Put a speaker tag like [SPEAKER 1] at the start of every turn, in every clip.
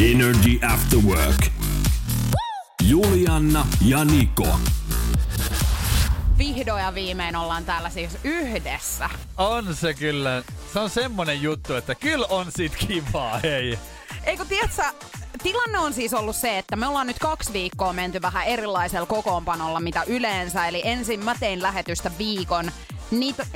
[SPEAKER 1] Energy After Work. Julianna ja Niko.
[SPEAKER 2] Vihdoin ja viimein ollaan täällä siis yhdessä.
[SPEAKER 3] On se kyllä. Se on semmonen juttu, että kyllä on sit kivaa, hei.
[SPEAKER 2] Eikö tiedätkö, tilanne on siis ollut se, että me ollaan nyt kaksi viikkoa menty vähän erilaisella kokoonpanolla, mitä yleensä. Eli ensin mä tein lähetystä viikon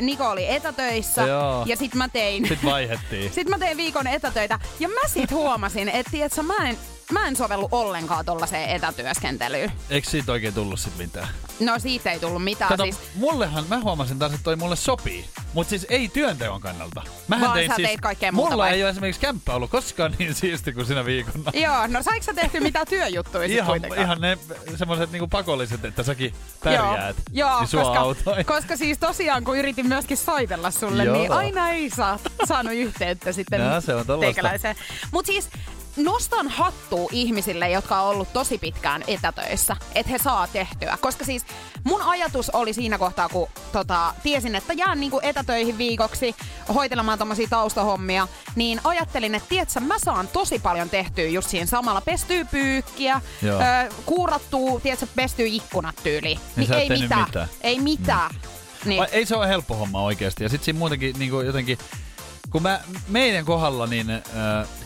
[SPEAKER 2] Niko oli etätöissä
[SPEAKER 3] Joo.
[SPEAKER 2] ja sit mä tein...
[SPEAKER 3] Sitten vaihettiin.
[SPEAKER 2] Sitten mä tein viikon etätöitä ja mä sit huomasin, että tiiätkö, mä en, mä en sovellu ollenkaan tollaiseen etätyöskentelyyn.
[SPEAKER 3] Eikö siitä oikein tullut sit mitään?
[SPEAKER 2] No siitä ei tullut mitään.
[SPEAKER 3] Kato,
[SPEAKER 2] siis,
[SPEAKER 3] mullehan, mä huomasin taas, että toi mulle sopii. Mutta siis ei työnteon kannalta. Mähän
[SPEAKER 2] Vaan
[SPEAKER 3] tein
[SPEAKER 2] sä
[SPEAKER 3] siis,
[SPEAKER 2] teit kaikkea muuta
[SPEAKER 3] Mulla
[SPEAKER 2] vai?
[SPEAKER 3] ei ole esimerkiksi kämppä ollut koskaan niin siisti kuin sinä viikonna.
[SPEAKER 2] Joo, no saiko sä tehty mitään työjuttuja sit
[SPEAKER 3] Ihan,
[SPEAKER 2] kuitenkaan?
[SPEAKER 3] ihan ne semmoiset niinku pakolliset, että säkin pärjäät.
[SPEAKER 2] Joo, joo
[SPEAKER 3] niin
[SPEAKER 2] koska,
[SPEAKER 3] autoi.
[SPEAKER 2] koska siis tosiaan kun yritin myöskin soitella sulle,
[SPEAKER 3] Joo.
[SPEAKER 2] niin aina ei saa, saanut yhteyttä sitten
[SPEAKER 3] No, se on
[SPEAKER 2] teikäläiseen. Mut siis nostan hattua ihmisille, jotka on ollut tosi pitkään etätöissä, että he saa tehtyä. Koska siis mun ajatus oli siinä kohtaa, kun tota, tiesin, että jään niinku etätöihin viikoksi hoitelemaan tommosia taustahommia, niin ajattelin, että tiedätkö, mä saan tosi paljon tehtyä just siinä samalla. Pestyy pyykkiä,
[SPEAKER 3] Joo.
[SPEAKER 2] ö, kuurattuu, tiedätkö, pestyy ikkunat tyyliin.
[SPEAKER 3] Niin et
[SPEAKER 2] ei mitään.
[SPEAKER 3] mitään.
[SPEAKER 2] Ei mitään. Niin.
[SPEAKER 3] Vai, ei se ole helppo homma oikeasti. Ja sitten siinä muutenkin niin jotenkin, kun mä, meidän kohdalla niin äh,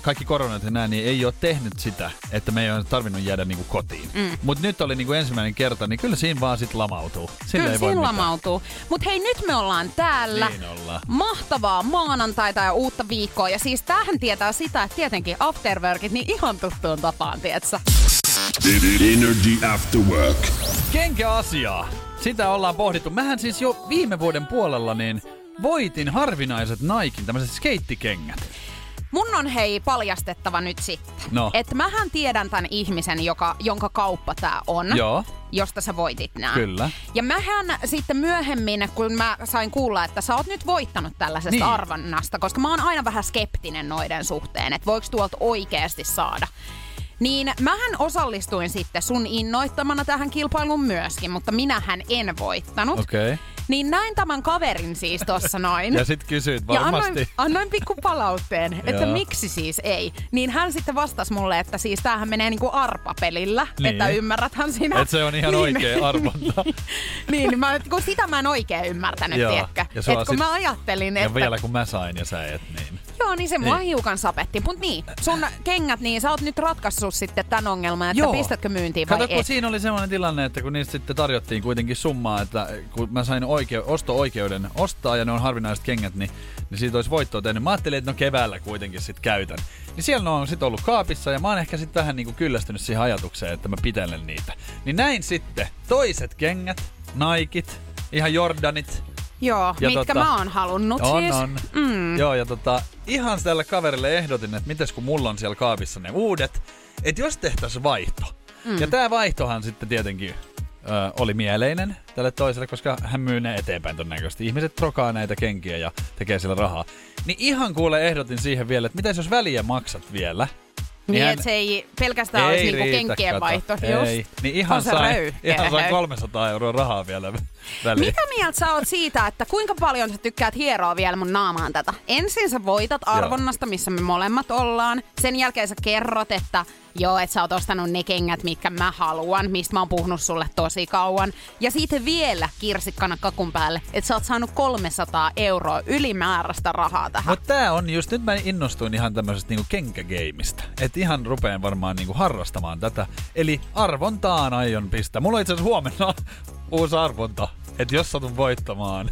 [SPEAKER 3] kaikki koronat ja näin, niin ei ole tehnyt sitä, että me ei ole tarvinnut jäädä niin kuin kotiin. Mm. Mutta nyt oli niin kuin ensimmäinen kerta, niin kyllä siinä vaan sit lamautuu. Sillä
[SPEAKER 2] Kyllä
[SPEAKER 3] ei voi
[SPEAKER 2] siinä lamautuu. Mutta hei, nyt me ollaan täällä.
[SPEAKER 3] Niin ollaan.
[SPEAKER 2] Mahtavaa maanantaita ja uutta viikkoa. Ja siis tähän tietää sitä, että tietenkin afterworkit, niin ihan tuttuun tapaan, tietsä.
[SPEAKER 1] Energy After Work.
[SPEAKER 3] Kenkäasiaa. Sitä ollaan pohdittu. Mähän siis jo viime vuoden puolella niin voitin harvinaiset Naikin tämmöiset skeittikengät.
[SPEAKER 2] Mun on hei paljastettava nyt sitten.
[SPEAKER 3] No.
[SPEAKER 2] Että mähän tiedän tämän ihmisen, joka, jonka kauppa tää on.
[SPEAKER 3] Joo.
[SPEAKER 2] josta sä voitit nää.
[SPEAKER 3] Kyllä.
[SPEAKER 2] Ja mähän sitten myöhemmin, kun mä sain kuulla, että sä oot nyt voittanut tällaisesta
[SPEAKER 3] niin.
[SPEAKER 2] arvonnasta, koska mä oon aina vähän skeptinen noiden suhteen, että voiko tuolta oikeasti saada. Niin mähän osallistuin sitten sun innoittamana tähän kilpailuun myöskin, mutta minähän en voittanut.
[SPEAKER 3] Okei. Okay.
[SPEAKER 2] Niin näin tämän kaverin siis tossa noin.
[SPEAKER 3] Ja sit kysyit
[SPEAKER 2] Ja
[SPEAKER 3] varmasti.
[SPEAKER 2] annoin, annoin pikku palautteen, että miksi siis ei. Niin hän sitten vastasi mulle, että siis tämähän menee niinku arpapelillä,
[SPEAKER 3] Niin.
[SPEAKER 2] että ymmärräthän sinä.
[SPEAKER 3] Et se on ihan oikea arvonta.
[SPEAKER 2] niin, niin mä, kun sitä mä en oikein ymmärtänyt, tiedätkö?
[SPEAKER 3] Ja
[SPEAKER 2] Et kun
[SPEAKER 3] sit-
[SPEAKER 2] mä ajattelin,
[SPEAKER 3] Ja
[SPEAKER 2] että...
[SPEAKER 3] vielä kun mä sain ja sä et, niin.
[SPEAKER 2] Joo, niin se mua
[SPEAKER 3] Niin.
[SPEAKER 2] hiukan sapetti. Mut niin, sun kengät, niin sä oot nyt ratkaissut sitten tämän ongelman, että
[SPEAKER 3] Joo.
[SPEAKER 2] pistätkö myyntiin vai
[SPEAKER 3] Kato, kun
[SPEAKER 2] et.
[SPEAKER 3] siinä oli semmoinen tilanne, että kun niistä sitten tarjottiin kuitenkin summaa, että kun mä sain oike- osto-oikeuden ostaa ja ne on harvinaiset kengät, niin, niin siitä olisi voittoa tehnyt. Mä ajattelin, että no keväällä kuitenkin sitten käytän. Niin siellä ne on sitten ollut kaapissa ja mä oon ehkä sitten vähän niinku kyllästynyt siihen ajatukseen, että mä pitelen niitä. Niin näin sitten toiset kengät, Nikit, ihan Jordanit.
[SPEAKER 2] Joo,
[SPEAKER 3] Ja
[SPEAKER 2] mitkä
[SPEAKER 3] tota-
[SPEAKER 2] mä oon halunnut
[SPEAKER 3] On,
[SPEAKER 2] siis.
[SPEAKER 3] on.
[SPEAKER 2] Mm.
[SPEAKER 3] Joo, ja tota, ihan tälle kaverille ehdotin, että mites kun mulla on siellä kaapissa ne uudet, että jos tehtäisiin vaihto. Mm. Ja tämä vaihtohan sitten tietenkin ö, oli mieleinen tälle toiselle, koska hän myy ne eteenpäin todennäköisesti. Ihmiset trokaa näitä kenkiä ja tekee sillä rahaa. Niin ihan kuule ehdotin siihen vielä, että mitäs jos väliä maksat vielä?
[SPEAKER 2] Niin,
[SPEAKER 3] hän-
[SPEAKER 2] että se ei pelkästään olisi niinku
[SPEAKER 3] kato.
[SPEAKER 2] vaihto.
[SPEAKER 3] Ei. Niin ihan
[SPEAKER 2] röyhkeä.
[SPEAKER 3] ihan sain 300 euroa rahaa vielä väliin.
[SPEAKER 2] Mitä mieltä sä oot siitä, että kuinka paljon sä tykkäät hieroa vielä mun naamaan tätä? Ensin sä voitat arvonnasta, missä me molemmat ollaan. Sen jälkeen sä kerrot, että joo, että sä oot ostanut ne kengät, mitkä mä haluan, mistä mä oon puhunut sulle tosi kauan. Ja siitä vielä kirsikkana kakun päälle, että sä oot saanut 300 euroa ylimääräistä rahaa tähän.
[SPEAKER 3] Mutta tää on just, nyt mä innostuin ihan tämmöisestä niinku kenkägeimistä. että ihan rupeen varmaan niinku harrastamaan tätä. Eli arvontaan aion pistää. Mulla on itse asiassa huomenna uusi arvonta. Että jos satun voittamaan,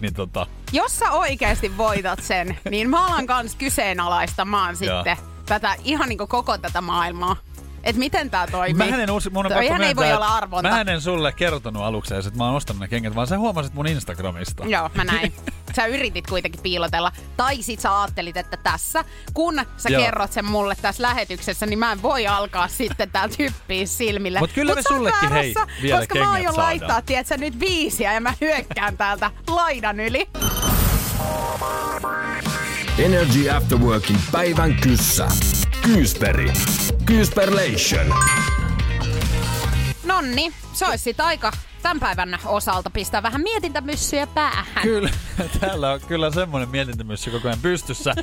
[SPEAKER 3] niin tota...
[SPEAKER 2] Jos sä oikeasti voitat sen, niin mä alan kans kyseenalaistamaan
[SPEAKER 3] Joo.
[SPEAKER 2] Tätä, ihan niinku koko tätä maailmaa. Että miten tää toimii.
[SPEAKER 3] Mä en, uusi, mun on
[SPEAKER 2] Toihan ei voi olla arvonta.
[SPEAKER 3] Mä en sulle kertonut aluksi edes, että mä oon ostanut ne kengät, vaan sä huomasit mun Instagramista.
[SPEAKER 2] Joo, mä näin. sä yritit kuitenkin piilotella. Tai sit sä ajattelit, että tässä, kun sä
[SPEAKER 3] Joo.
[SPEAKER 2] kerrot sen mulle tässä lähetyksessä, niin mä en voi alkaa sitten täältä hyppiä silmille.
[SPEAKER 3] Mut kyllä me
[SPEAKER 2] sä oot
[SPEAKER 3] sullekin, hei,
[SPEAKER 2] väärässä,
[SPEAKER 3] vielä
[SPEAKER 2] Koska mä aion laittaa, tiedätkö, nyt viisiä ja mä hyökkään täältä laidan yli.
[SPEAKER 1] Energy After Workin päivän kyssä. Kyysperi. Kyysperlation.
[SPEAKER 2] Nonni, se olisi sit aika tämän päivän osalta pistää vähän mietintämyssyjä päähän.
[SPEAKER 3] Kyllä, täällä on kyllä semmoinen mietintämyssy koko ajan pystyssä.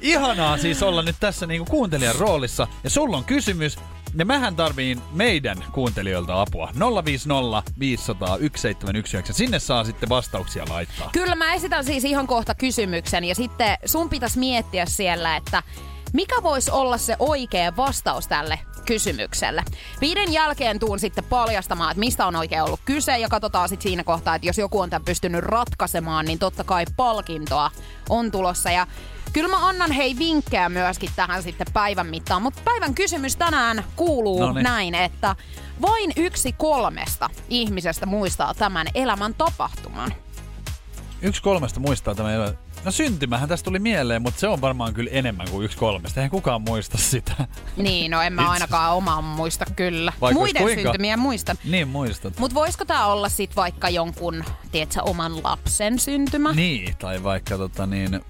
[SPEAKER 3] Ihanaa siis olla nyt tässä niinku kuuntelijan roolissa. Ja sulla on kysymys, ja mähän tarviin meidän kuuntelijoilta apua. 050 500 1719. Sinne saa sitten vastauksia laittaa.
[SPEAKER 2] Kyllä mä esitän siis ihan kohta kysymyksen ja sitten sun pitäisi miettiä siellä, että mikä voisi olla se oikea vastaus tälle kysymykselle. Viiden jälkeen tuun sitten paljastamaan, että mistä on oikein ollut kyse ja katsotaan sitten siinä kohtaa, että jos joku on tämän pystynyt ratkaisemaan, niin totta kai palkintoa on tulossa ja Kyllä mä annan hei vinkkejä myöskin tähän sitten päivän mittaan, mutta päivän kysymys tänään kuuluu
[SPEAKER 3] Noniin.
[SPEAKER 2] näin, että vain yksi kolmesta ihmisestä muistaa tämän elämän tapahtuman.
[SPEAKER 3] Yksi kolmesta muistaa tämä. elä- No syntymähän tästä tuli mieleen, mutta se on varmaan kyllä enemmän kuin yksi kolmesta. Eihän kukaan muista sitä.
[SPEAKER 2] Niin, no en mä ainakaan omaa muista kyllä.
[SPEAKER 3] Vaikka
[SPEAKER 2] Muiden
[SPEAKER 3] kuinka.
[SPEAKER 2] syntymiä muistan.
[SPEAKER 3] Niin muistat.
[SPEAKER 2] Mutta voisiko tää olla sit vaikka jonkun, tiedätkö, oman lapsen syntymä?
[SPEAKER 3] Niin, tai vaikka tota niin...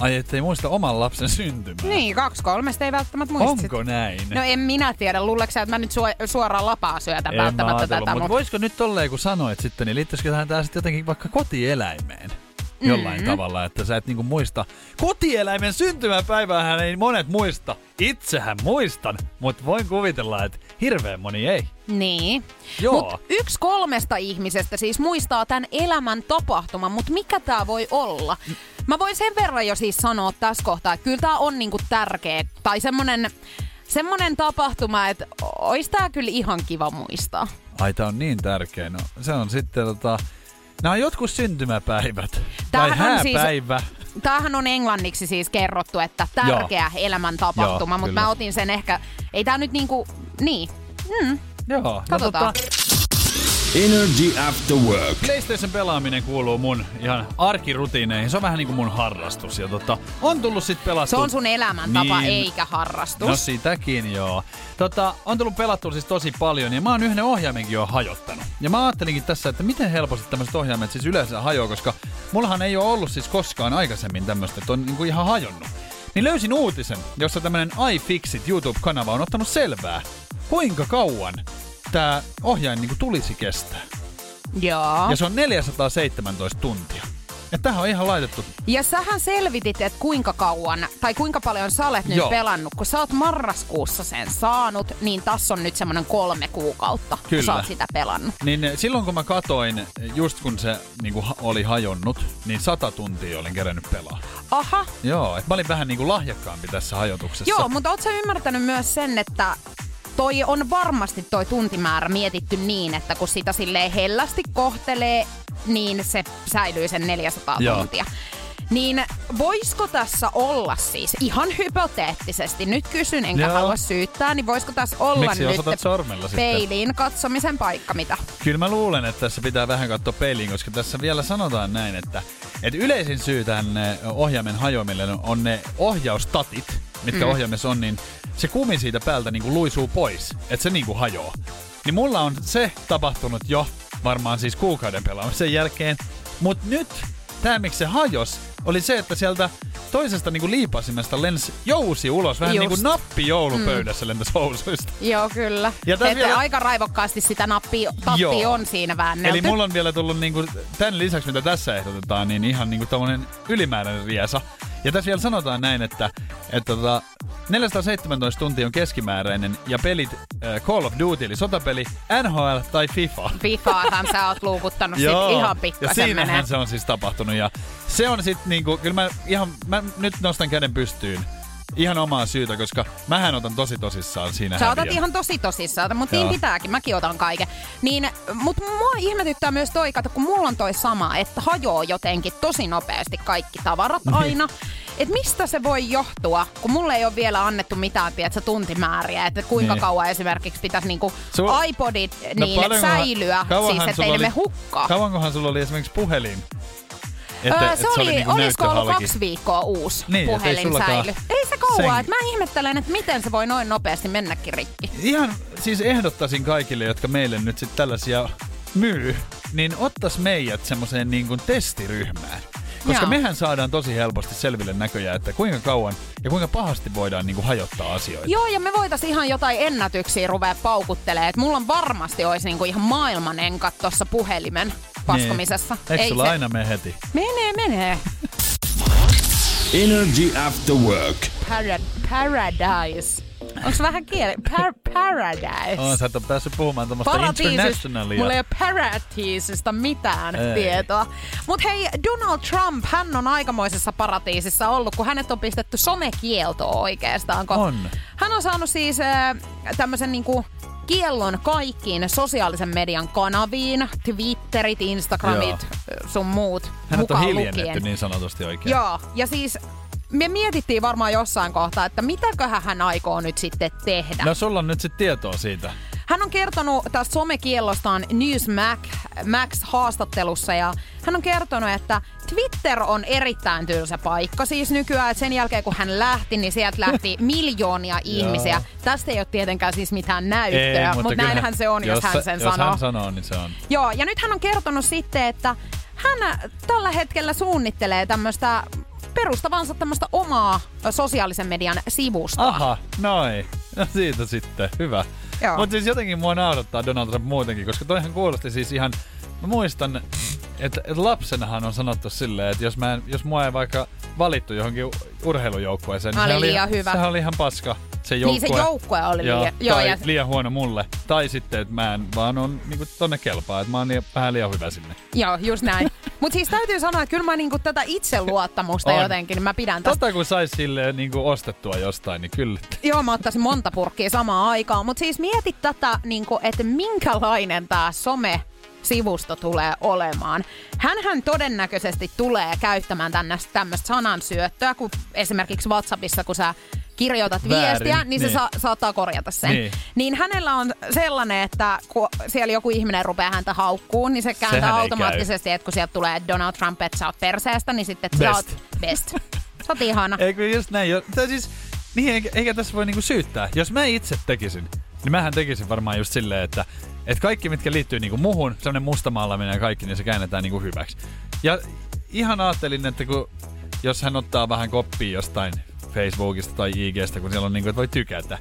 [SPEAKER 3] Ai ettei muista oman lapsen syntymää.
[SPEAKER 2] Niin, kaksi kolmesta ei välttämättä muista. sit.
[SPEAKER 3] Onko näin?
[SPEAKER 2] No en minä tiedä. Luuleeko että mä nyt su- suoraan lapaa syötän
[SPEAKER 3] En mä
[SPEAKER 2] välttämättä tätä?
[SPEAKER 3] mutta
[SPEAKER 2] Mut...
[SPEAKER 3] voisiko nyt tolleen, kun sanoit sitten, niin liittyisikö tähän tää sitten jotenkin vaikka kotieläimeen? Jollain
[SPEAKER 2] Mm.
[SPEAKER 3] tavalla, että sä et niinku muista. Kotieläimen syntymäpäiväähän ei monet muista. Itsehän muistan, mutta voin kuvitella, että hirveän moni ei.
[SPEAKER 2] Niin.
[SPEAKER 3] Joo.
[SPEAKER 2] Mut yksi kolmesta ihmisestä siis muistaa tämän elämän tapahtuman, mutta mikä tää voi olla? Mä voin sen verran jo siis sanoa tässä kohtaa, että kyllä tää on niinku tärkeä, tai semmonen, semmonen tapahtuma, että ois tää kyllä ihan kiva muistaa.
[SPEAKER 3] Ai tää on niin tärkeä. No, se on sitten tota... Nämä on jotkut syntymäpäivät.
[SPEAKER 2] Tämähän
[SPEAKER 3] tai
[SPEAKER 2] on siis-
[SPEAKER 3] hääpäivä.
[SPEAKER 2] Tämähän on englanniksi siis kerrottu, että tärkeä
[SPEAKER 3] Joo,
[SPEAKER 2] mutta
[SPEAKER 3] kyllä.
[SPEAKER 2] mä otin sen ehkä, ei tää nyt niinku, niin. Mm.
[SPEAKER 3] Joo. No,
[SPEAKER 2] Katsotaan.
[SPEAKER 3] tota,
[SPEAKER 1] Energy After Work.
[SPEAKER 3] PlayStation pelaaminen kuuluu mun ihan arkirutiineihin. Se on vähän niin kuin mun harrastus. Ja tota, on tullut sit pelattua.
[SPEAKER 2] Se on sun elämäntapa
[SPEAKER 3] Niin.
[SPEAKER 2] eikä harrastus.
[SPEAKER 3] No sitäkin joo. Tota, on tullut pelattua siis tosi paljon ja mä oon yhden ohjaimenkin jo hajottanut. Ja mä ajattelinkin tässä, että miten helposti tämmöiset ohjaimet siis yleensä hajoaa, koska mullahan ei ole ollut siis koskaan aikaisemmin tämmöistä, että on niinku ihan hajonnut. Niin löysin uutisen, jossa tämmönen iFixit YouTube-kanava on ottanut selvää, kuinka kauan tämä ohjain niinku tulisi kestää.
[SPEAKER 2] Joo.
[SPEAKER 3] Ja se on 417 tuntia. Ja tähän on ihan laitettu
[SPEAKER 2] Ja sähän selvitit, että kuinka kauan, tai kuinka paljon sä olet nyt
[SPEAKER 3] Joo.
[SPEAKER 2] pelannut. Kun sä oot marraskuussa sen saanut, niin tässä on nyt semmoinen kolme kuukautta, kun
[SPEAKER 3] Kyllä.
[SPEAKER 2] sä oot sitä pelannut.
[SPEAKER 3] Niin eh, silloin kun mä katoin, eh, just kun se niin kuin, oli hajonnut, niin sata tuntia olin kerännyt pelaa.
[SPEAKER 2] Aha.
[SPEAKER 3] Joo, et mä olin vähän niin kuin lahjakkaampi tässä hajotuksessa.
[SPEAKER 2] Joo, mutta oot sä ymmärtänyt myös sen, että toi on varmasti toi tuntimäärä mietitty niin, että kun sitä silleen hellästi kohtelee, niin se säilyy sen 400
[SPEAKER 3] Joo.
[SPEAKER 2] tuntia. Niin voisiko tässä olla siis, ihan hypoteettisesti, nyt kysyn enkä
[SPEAKER 3] Joo.
[SPEAKER 2] halua syyttää, niin voisiko tässä olla
[SPEAKER 3] Miksi
[SPEAKER 2] nyt
[SPEAKER 3] sormella sitten?
[SPEAKER 2] peiliin katsomisen paikka, mitä?
[SPEAKER 3] Kyllä mä luulen, että tässä pitää vähän katsoa peiliin, koska tässä vielä sanotaan näin, että, että yleisin syy tähän eh, ohjaimen hajoamille on ne ohjaustatit, mitkä mm. ohjaimessa on, niin se kumi siitä päältä niin kuin luisuu pois, että se niin kuin hajoaa. Niin mulla on se tapahtunut jo varmaan siis kuukauden pelaamisen jälkeen, mutta nyt tämä miksi se hajos, oli se, että sieltä toisesta niin kuin liipasimesta lensi jousi ulos, vähän
[SPEAKER 2] Just.
[SPEAKER 3] niin kuin nappi joulupöydässä mm. lentäisi housuista.
[SPEAKER 2] Joo, kyllä.
[SPEAKER 3] Ja
[SPEAKER 2] Että
[SPEAKER 3] vielä-
[SPEAKER 2] aika raivokkaasti sitä
[SPEAKER 3] Joo.
[SPEAKER 2] on siinä väännelty.
[SPEAKER 3] Eli mulla on vielä tullut niinku, tämän lisäksi, mitä tässä ehdotetaan, niin ihan niinku tommonen ylimääräinen riesa. Ja tässä vielä sanotaan näin, että, että tota, 417 tuntia on keskimääräinen ja pelit äh, Call of Duty eli sotapeli, NHL tai FIFA.
[SPEAKER 2] Fifaahan sä oot luukuttanut sit ihan
[SPEAKER 3] ja
[SPEAKER 2] pikkasen
[SPEAKER 3] siinähän
[SPEAKER 2] menee.
[SPEAKER 3] se on siis tapahtunut ja se on sit niinku, kyllä mä ihan, mä nyt nostan käden pystyyn ihan omaa syytä, koska mähän otan tosi tosissaan siinä
[SPEAKER 2] Sä otat ihan tosi tosissaan, mutta niin pitääkin, mäkin otan kaiken. Niin, mutta mua ihmetyttää myös toi, kato, kun mulla on toi sama, että hajoaa jotenkin tosi nopeasti kaikki tavarat
[SPEAKER 3] Niin.
[SPEAKER 2] aina. Et mistä se voi johtua, kun mulle ei ole vielä annettu mitään, tiedätkö, tuntimääriä, että kuinka
[SPEAKER 3] Niin.
[SPEAKER 2] kauan esimerkiksi pitäisi niinku
[SPEAKER 3] Sul-
[SPEAKER 2] iPodit
[SPEAKER 3] No
[SPEAKER 2] niin säilyä, siis
[SPEAKER 3] sulla
[SPEAKER 2] ettei ne
[SPEAKER 3] oli-
[SPEAKER 2] me hukkaa.
[SPEAKER 3] Kauankohan sulla oli esimerkiksi puhelin? Että,
[SPEAKER 2] Öö,
[SPEAKER 3] et
[SPEAKER 2] se oli,
[SPEAKER 3] niinku
[SPEAKER 2] olisiko ollut kaksi viikkoa uusi
[SPEAKER 3] Niin,
[SPEAKER 2] puhelin säily. Ei se kauan,
[SPEAKER 3] sen-
[SPEAKER 2] että mä ihmettelen, että miten se voi noin nopeasti mennäkin rikki.
[SPEAKER 3] Ihan siis ehdottaisin kaikille, jotka meille nyt sitten tällaisia myy, niin ottais meidät semmoiseen niin kuin testiryhmään. Koska
[SPEAKER 2] Joo.
[SPEAKER 3] mehän saadaan tosi helposti selville näköjään, että kuinka kauan ja kuinka pahasti voidaan niin kuin hajottaa asioita.
[SPEAKER 2] Joo, ja me voitais ihan jotain ennätyksiä ruvea paukuttelee. Et mulla on varmasti olisi niinku ihan maailman enkat tossa puhelimen paskomisessa.
[SPEAKER 3] Niin. Eikö
[SPEAKER 2] Ei
[SPEAKER 3] sulla
[SPEAKER 2] se-
[SPEAKER 3] aina mene heti?
[SPEAKER 2] Menee, menee.
[SPEAKER 1] Energy After Work.
[SPEAKER 2] Parad- paradise. Onko vähän kieli? Par- paradise.
[SPEAKER 3] Oh, sä et ole päässyt puhumaan tuommoista
[SPEAKER 2] Paratiisista.
[SPEAKER 3] internationalia.
[SPEAKER 2] Mulla ei ole paratiisista mitään
[SPEAKER 3] Ei.
[SPEAKER 2] tietoa. Mutta hei, Donald Trump, hän on aikamoisessa paratiisissa ollut, kun hänet on pistetty somekieltoon oikeastaan. kun
[SPEAKER 3] On.
[SPEAKER 2] Hän on saanut siis äh, tämmöisen niinku kiellon kaikkiin sosiaalisen median kanaviin, Twitterit, Instagramit,
[SPEAKER 3] Joo.
[SPEAKER 2] sun muut
[SPEAKER 3] Hänet on
[SPEAKER 2] mukaan
[SPEAKER 3] hiljennetty
[SPEAKER 2] lukien.
[SPEAKER 3] niin sanotusti oikein.
[SPEAKER 2] Joo, ja siis me mietittiin varmaan jossain kohtaa, että mitäköhän hän aikoo nyt sitten tehdä.
[SPEAKER 3] No sulla on nyt sitten tietoa siitä.
[SPEAKER 2] Hän on kertonut tästä somekiellostaan Newsmax Max haastattelussa ja hän on kertonut, että Twitter on erittäin tylsä paikka siis nykyään. Että sen jälkeen kun hän lähti, niin sieltä lähti miljoonia ihmisiä. Tästä ei ole tietenkään siis mitään näyttöä, mutta, mutta
[SPEAKER 3] kyllähän-
[SPEAKER 2] näinhän se on, jos, hän
[SPEAKER 3] sä-
[SPEAKER 2] sen
[SPEAKER 3] jos
[SPEAKER 2] sanoo.
[SPEAKER 3] hän sanoo, niin se on.
[SPEAKER 2] Joo, ja nyt hän on kertonut sitten, että hän tällä hetkellä suunnittelee tämmöistä perustavansa tämmöistä omaa sosiaalisen median sivustoa.
[SPEAKER 3] Aha, noin. No siitä sitten, hyvä. Mutta siis jotenkin mua naurattaa Donald Trump muutenkin, koska toihan kuulosti siis ihan... Mä muistan, että, että lapsenahan on sanottu silleen, että jos, mä en, jos mua ei vaikka valittu johonkin urheilujoukkueeseen,
[SPEAKER 2] Oli
[SPEAKER 3] se oli,
[SPEAKER 2] hyvä.
[SPEAKER 3] sehän oli ihan paska se
[SPEAKER 2] Niin
[SPEAKER 3] joukkue.
[SPEAKER 2] se joukkue oli
[SPEAKER 3] Joo,
[SPEAKER 2] liian... Joo,
[SPEAKER 3] tai
[SPEAKER 2] ja,
[SPEAKER 3] liian huono mulle. Tai sitten, että mä en vaan on niinku tonne kelpaa, että mä oon liian, vähän liian hyvä sinne.
[SPEAKER 2] joo, just näin. Mutta siis täytyy sanoa, että kyllä mä niinku tätä itseluottamusta
[SPEAKER 3] On.
[SPEAKER 2] jotenkin, niin mä pidän tästä.
[SPEAKER 3] Tota kun sais silleen niinku ostettua jostain, niin kyllä.
[SPEAKER 2] Joo, mä ottaisin monta purkkia samaan aikaan. Mutta siis mieti tätä, niinku, että minkälainen tämä some sivusto tulee olemaan. Hänhän todennäköisesti tulee käyttämään tämmöistä sanansyöttöä, kun esimerkiksi WhatsAppissa, kun sä kirjoitat
[SPEAKER 3] Väärin,
[SPEAKER 2] viestiä, niin se
[SPEAKER 3] niin.
[SPEAKER 2] sa- saattaa korjata sen.
[SPEAKER 3] Niin.
[SPEAKER 2] niin hänellä on sellainen, että kun siellä joku ihminen rupeaa häntä haukkuun, niin se kääntää
[SPEAKER 3] Sehän
[SPEAKER 2] automaattisesti, että kun sieltä tulee Donald Trump, että sä oot perseestä, niin sitten että sä
[SPEAKER 3] Best.
[SPEAKER 2] oot best. Sä oot ihana.
[SPEAKER 3] Eikö just näin? Jo, tai siis, niin eikä, eikä tässä voi niinku syyttää. Jos mä itse tekisin, niin mähän tekisin varmaan just silleen, että, että kaikki mitkä liittyy niinku muhun, semmonen mustamaalaminen ja kaikki, niin se käännetään niinku hyväksi. Ja ihan ajattelin, että kun, jos hän ottaa vähän koppia jostain Facebookista tai IGstä, kun siellä on niinku, että voi tykätä,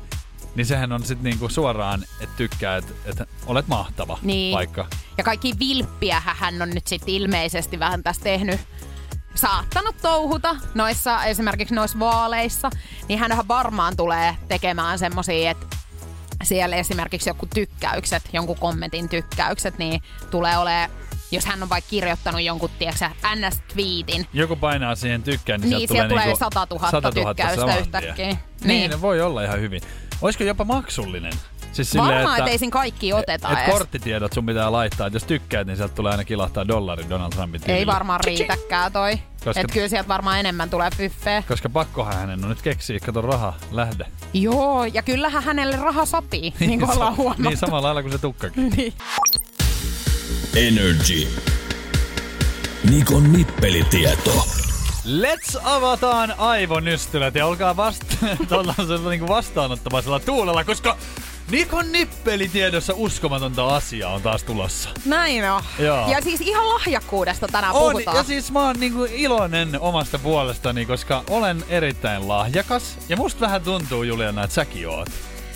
[SPEAKER 3] niin sehän on sitten niinku suoraan, että tykkää, että, että olet mahtava
[SPEAKER 2] Niin.
[SPEAKER 3] vaikka.
[SPEAKER 2] Ja kaikki vilppiä hän on nyt sitten ilmeisesti vähän tässä tehnyt saattanut touhuta noissa, esimerkiksi noissa vaaleissa, niin hänhän varmaan tulee tekemään semmosia, että siellä esimerkiksi joku tykkäykset, jonkun kommentin tykkäykset, niin tulee olemaan, jos hän on vaikka kirjoittanut jonkun, tiedätkö NS-twiitin,
[SPEAKER 3] Joku painaa siihen tykkään, niin,
[SPEAKER 2] Niin,
[SPEAKER 3] sieltä
[SPEAKER 2] tulee
[SPEAKER 3] niinku
[SPEAKER 2] 100 000 tykkäystä
[SPEAKER 3] saman tien.
[SPEAKER 2] yhtäkkiä.
[SPEAKER 3] Niin.
[SPEAKER 2] Niin.
[SPEAKER 3] ne voi olla ihan hyvin. Olisiko jopa maksullinen? Siis
[SPEAKER 2] varmaan, että ei siinä kaikki oteta
[SPEAKER 3] et
[SPEAKER 2] edes.
[SPEAKER 3] korttitiedot sun pitää laittaa, että jos tykkäät, niin sieltä tulee aina kilahtaa dollari Donald Trumpin tilille.
[SPEAKER 2] Ei varmaan riitäkään toi.
[SPEAKER 3] Koska-
[SPEAKER 2] Että kyllä sieltä varmaan enemmän tulee fyffeä.
[SPEAKER 3] Koska pakkohan hänen on nyt keksiä, kato raha, lähde.
[SPEAKER 2] Joo, ja kyllähän hänelle raha sopii, niin kuin ollaan huomattu.
[SPEAKER 3] Niin samalla lailla kuin se tukkakin.
[SPEAKER 2] Niin.
[SPEAKER 1] Energy. Nikon nippelitieto.
[SPEAKER 3] Let's avataan aivonystylät ja olkaa vasta niinku vastaanottavaisella tuulella, koska Nikon nippelitiedossa uskomatonta asiaa on taas tulossa.
[SPEAKER 2] Näin on.
[SPEAKER 3] Joo.
[SPEAKER 2] Ja siis ihan lahjakkuudesta tänään
[SPEAKER 3] On,
[SPEAKER 2] puhutaan.
[SPEAKER 3] ja siis mä oon niinku iloinen omasta puolestani, koska olen erittäin lahjakas. Ja musta vähän tuntuu, Juliana, että säkin oot.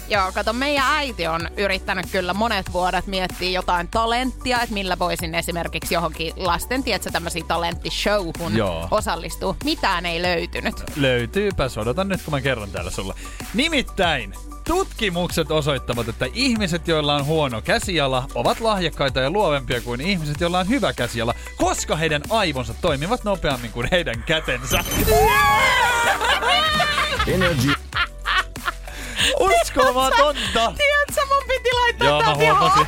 [SPEAKER 2] Joo, kato, meidän äiti on yrittänyt kyllä monet vuodet miettiä jotain talenttia, että millä voisin esimerkiksi johonkin lasten, tiedätkö, tämmöisiin talenttishowhun
[SPEAKER 3] Joo.
[SPEAKER 2] osallistua. Mitään ei löytynyt.
[SPEAKER 3] Löytyypäs, odotan nyt kun mä kerron täällä sulle. Nimittäin, tutkimukset osoittavat, että ihmiset, joilla on huono käsiala, ovat lahjakkaita ja luovempia kuin ihmiset, joilla on hyvä käsiala, koska heidän aivonsa toimivat nopeammin kuin heidän kätensä.
[SPEAKER 1] Energy.
[SPEAKER 3] Uskomatonta!
[SPEAKER 2] Tiedätkö,
[SPEAKER 3] Joo, mä huomasin.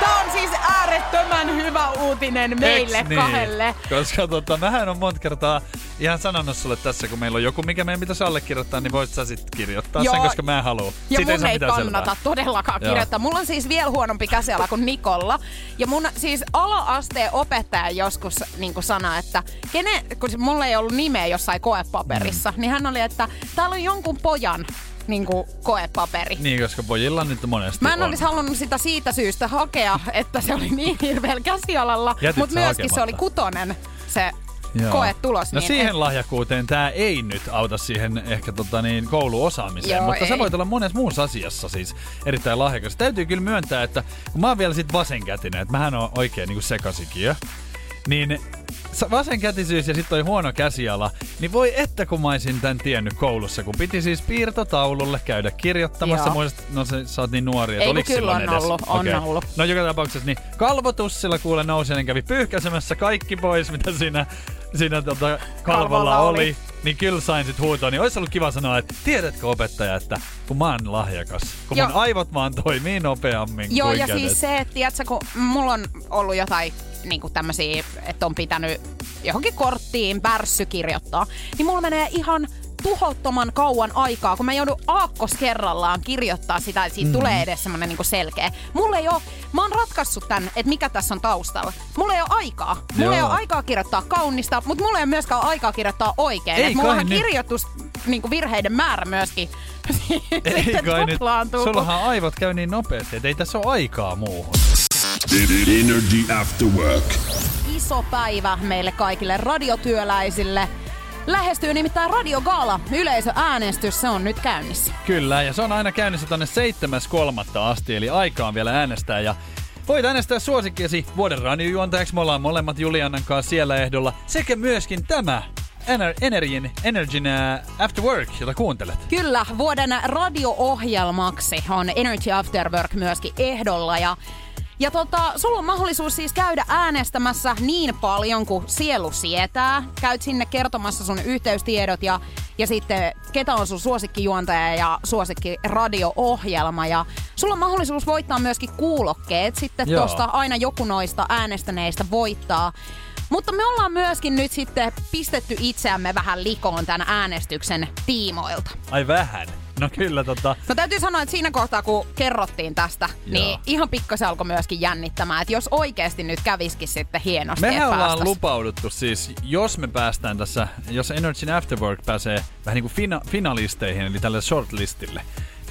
[SPEAKER 2] Tää on siis äärettömän hyvä uutinen meille
[SPEAKER 3] Eiks niin?
[SPEAKER 2] kahdelle.
[SPEAKER 3] Koska tota, mähän on monta kertaa ihan sanonut sulle tässä, kun meillä on joku, mikä meidän pitäisi allekirjoittaa, niin voisit sä sit kirjoittaa
[SPEAKER 2] Joo.
[SPEAKER 3] sen, koska mä en halua.
[SPEAKER 2] Ja
[SPEAKER 3] Siitä
[SPEAKER 2] mun ei
[SPEAKER 3] mitään
[SPEAKER 2] kannata
[SPEAKER 3] selvää.
[SPEAKER 2] todellakaan
[SPEAKER 3] Joo.
[SPEAKER 2] kirjoittaa. Mulla on siis vielä huonompi käsiala kuin Nikolla. Ja mun siis ala-asteen opettaja joskus niin sanoi, että kene, kun mulla ei ollut nimeä jossain koepaperissa,
[SPEAKER 3] Mm.
[SPEAKER 2] niin hän oli, että täällä on jonkun pojan niin kuin koepaperi.
[SPEAKER 3] Niin, koska pojilla nyt monesti
[SPEAKER 2] Mä en olisi halunnut sitä siitä syystä hakea, että se oli niin hirveällä käsialalla, mutta
[SPEAKER 3] sä
[SPEAKER 2] myöskin se
[SPEAKER 3] hakematta?
[SPEAKER 2] oli kutonen se
[SPEAKER 3] Joo.
[SPEAKER 2] koetulos.
[SPEAKER 3] No
[SPEAKER 2] niin
[SPEAKER 3] siihen lahjakkuuteen tämä ei nyt auta siihen ehkä tota niin, kouluosaamiseen,
[SPEAKER 2] Joo,
[SPEAKER 3] mutta sä
[SPEAKER 2] ei.
[SPEAKER 3] voit olla monessa muussa asiassa siis erittäin lahjakas. Täytyy kyllä myöntää, että kun mä oon vielä sit vasenkätinen, että mähän on oikein niinku sekasikiö, niin sa- vasenkätisyys ja sitten toi huono käsiala, niin voi että kun mä olisin tän tiennyt koulussa, kun piti siis piirtotaululle käydä kirjoittamassa.
[SPEAKER 2] Joo.
[SPEAKER 3] Muistat, no se, sä oot niin nuori, että oliko
[SPEAKER 2] kyllä
[SPEAKER 3] silloin
[SPEAKER 2] on
[SPEAKER 3] edes?
[SPEAKER 2] ollut, on
[SPEAKER 3] Okei.
[SPEAKER 2] ollut.
[SPEAKER 3] No joka tapauksessa, niin kalvotussilla kuule nousin ja kävi pyyhkäisemässä kaikki pois, mitä siinä, siinä tota kalvolla
[SPEAKER 2] Kalvolla
[SPEAKER 3] oli.
[SPEAKER 2] oli.
[SPEAKER 3] Niin kyllä sain sit huutoa, niin olisi ollut kiva sanoa, että tiedätkö opettaja, että kun mä oon lahjakas, kun
[SPEAKER 2] Joo.
[SPEAKER 3] mun aivot vaan toimii nopeammin
[SPEAKER 2] Joo,
[SPEAKER 3] kuin
[SPEAKER 2] ja
[SPEAKER 3] kädet.
[SPEAKER 2] siis se, että tiedätkö, kun mulla on ollut jotain niin tämmöisiä, että on pitänyt johonkin korttiin pärssy kirjoittaa, niin mulla menee ihan tuhottoman kauan aikaa, kun mä joudun aakkos kerrallaan kirjoittaa sitä, että siitä mm. tulee edes semmonen niin selkeä. Mulla ei oo, mä oon ratkaissut tän, että mikä tässä on taustalla. Mulla ei ole aikaa. Mulla
[SPEAKER 3] Joo.
[SPEAKER 2] ei ole aikaa kirjoittaa kaunista, mutta mulla ei ole myöskään aikaa kirjoittaa oikein.
[SPEAKER 3] Ei
[SPEAKER 2] mulla on kirjoitus niin virheiden määrä myöskin
[SPEAKER 3] Ei kai nyt, sullahan aivot käy niin nopeasti, että ei tässä ole aikaa muuhun.
[SPEAKER 1] Energy After Work.
[SPEAKER 2] iso päivä meille kaikille radiotyöläisille. Lähestyy nimittäin radiogaala. Yleisöäänestys, se on nyt käynnissä.
[SPEAKER 3] Kyllä, ja se on aina käynnissä tonne 7.3. asti, eli aika on vielä äänestää. Ja voit äänestää suosikkiesi vuoden radiojuontajaksi. Me ollaan molemmat Julianan kanssa siellä ehdolla. Sekä myöskin tämä Ener- Energin, Energin uh, After Work, jota kuuntelet.
[SPEAKER 2] Kyllä, vuoden radio-ohjelmaksi on Energy After Work myöskin ehdolla ja ja tota, sulla on mahdollisuus siis käydä äänestämässä niin paljon kuin sielu sietää. Käyt sinne kertomassa sun yhteystiedot ja, ja sitten ketä on sun suosikkijuontaja ja suosikki radio-ohjelma. Ja sulla on mahdollisuus voittaa myöskin kuulokkeet. Sitten
[SPEAKER 3] Joo.
[SPEAKER 2] tosta aina joku noista äänestäneistä voittaa. Mutta me ollaan myöskin nyt sitten pistetty itseämme vähän likoon tämän äänestyksen tiimoilta.
[SPEAKER 3] Ai vähän. No kyllä tota,
[SPEAKER 2] No täytyy sanoa, että siinä kohtaa kun kerrottiin tästä,
[SPEAKER 3] Joo.
[SPEAKER 2] niin ihan pikkasen alkoi myöskin jännittämään, että jos oikeasti nyt käviskin sitten hienosti,
[SPEAKER 3] Mehän ollaan
[SPEAKER 2] päästäis-
[SPEAKER 3] lupauduttu siis, jos me päästään tässä, jos Energy After Work pääsee vähän niin kuin fina- finalisteihin, eli tälle shortlistille,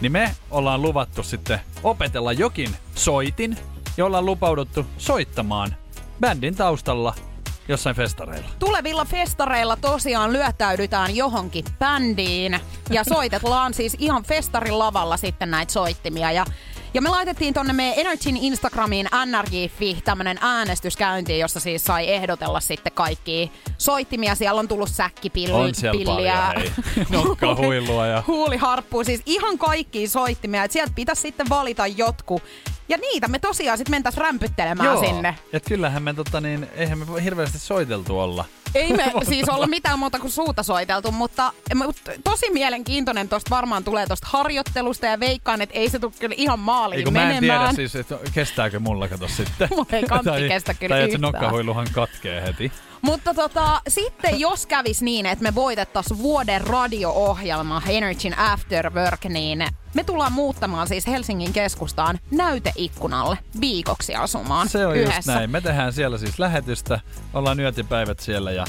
[SPEAKER 3] niin me ollaan luvattu sitten opetella jokin soitin, ja ollaan lupauduttu soittamaan bändin taustalla jossain festareilla.
[SPEAKER 2] Tulevilla festareilla tosiaan lyöttäydytään johonkin bändiin ja soitellaan siis ihan festarin lavalla sitten näitä soittimia. Ja, ja me laitettiin tonne meidän Energyn Instagramiin NRJ.fi tämmönen äänestyskäynti, jossa siis sai ehdotella sitten kaikki soittimia. Siellä on tullut säkkipilliä.
[SPEAKER 3] Nokkahuilua ja-
[SPEAKER 2] huuliharppua, siis ihan kaikki soittimia. Et sieltä pitäisi sitten valita jotkut. Ja niitä me tosiaan sitten mentäis rämpyttelemään sinne.
[SPEAKER 3] Et kyllähän me tota niin, eihän me hirveästi soiteltu olla.
[SPEAKER 2] Ei me siis olla mitään muuta kuin suuta soiteltu, mutta, mutta tosi mielenkiintoinen tosta varmaan tulee tosta harjoittelusta ja veikkaan, että ei se tule kyllä ihan maaliin
[SPEAKER 3] Ei kun mä en
[SPEAKER 2] menemään.
[SPEAKER 3] tiedä siis, että kestääkö mulla kato sitten.
[SPEAKER 2] Mulla ei kantti
[SPEAKER 3] tai,
[SPEAKER 2] kestä kyllä
[SPEAKER 3] Tai että se
[SPEAKER 2] yhtään.
[SPEAKER 3] nokkahuiluhan katkee heti.
[SPEAKER 2] Mutta tota, sitten jos kävis niin, että me voitettaisiin vuoden radio-ohjelma Energyn After Work, niin me tullaan muuttamaan siis Helsingin keskustaan näyteikkunalle viikoksi asumaan
[SPEAKER 3] Se on
[SPEAKER 2] yhdessä.
[SPEAKER 3] just näin. Me tehdään siellä siis lähetystä, ollaan yötipäivät siellä ja,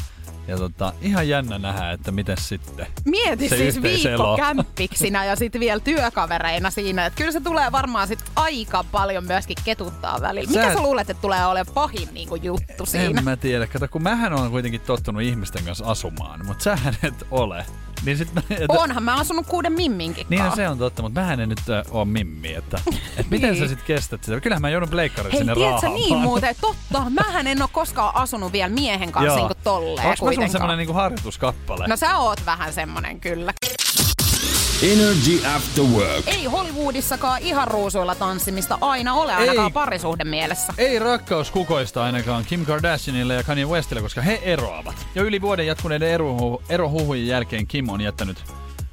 [SPEAKER 3] ja tota, ihan jännä nähdä, että miten sitten.
[SPEAKER 2] Mieti
[SPEAKER 3] Se
[SPEAKER 2] siis
[SPEAKER 3] yhteiselo.
[SPEAKER 2] viikko kämppiksinä ja sitten vielä työkavereina siinä. Että kyllä se tulee varmaan sit aika paljon myöskin ketuttaa välillä.
[SPEAKER 3] Sä
[SPEAKER 2] Mikä sä luulet, että tulee olemaan pahin niinku juttu siinä?
[SPEAKER 3] En mä tiedä. Kato, kun mähän on kuitenkin tottunut ihmisten kanssa asumaan, mutta sähän et ole. Niin sit mä, että,
[SPEAKER 2] Onhan mä asunut kuuden mimminkin
[SPEAKER 3] Niinhän se on totta, mutta mähän en nyt äh, oo mimmi, että, et miten
[SPEAKER 2] Niin.
[SPEAKER 3] sä sit kestät sitä? Kyllähän mä joudun pleikkarit
[SPEAKER 2] Hei,
[SPEAKER 3] sinne
[SPEAKER 2] tiedätkö niin muuten? Totta, mähän en ole koskaan asunut vielä miehen kanssa
[SPEAKER 3] Joo.
[SPEAKER 2] niinku tolleen
[SPEAKER 3] Onks mä sulla
[SPEAKER 2] kuitenkaan.
[SPEAKER 3] semmonen niinku harjoituskappale?
[SPEAKER 2] No sä oot vähän semmonen kyllä.
[SPEAKER 1] Energy After Work.
[SPEAKER 2] Ei Hollywoodissakaan ihan ruusuilla tanssimista aina ole ainakaan
[SPEAKER 3] Ei.
[SPEAKER 2] parisuhde mielessä.
[SPEAKER 3] Ei rakkaus kukoista ainakaan Kim Kardashianille ja Kanye Westille, koska he eroavat. Jo yli vuoden jatkuneiden erohu- erohuhujen jälkeen Kim on jättänyt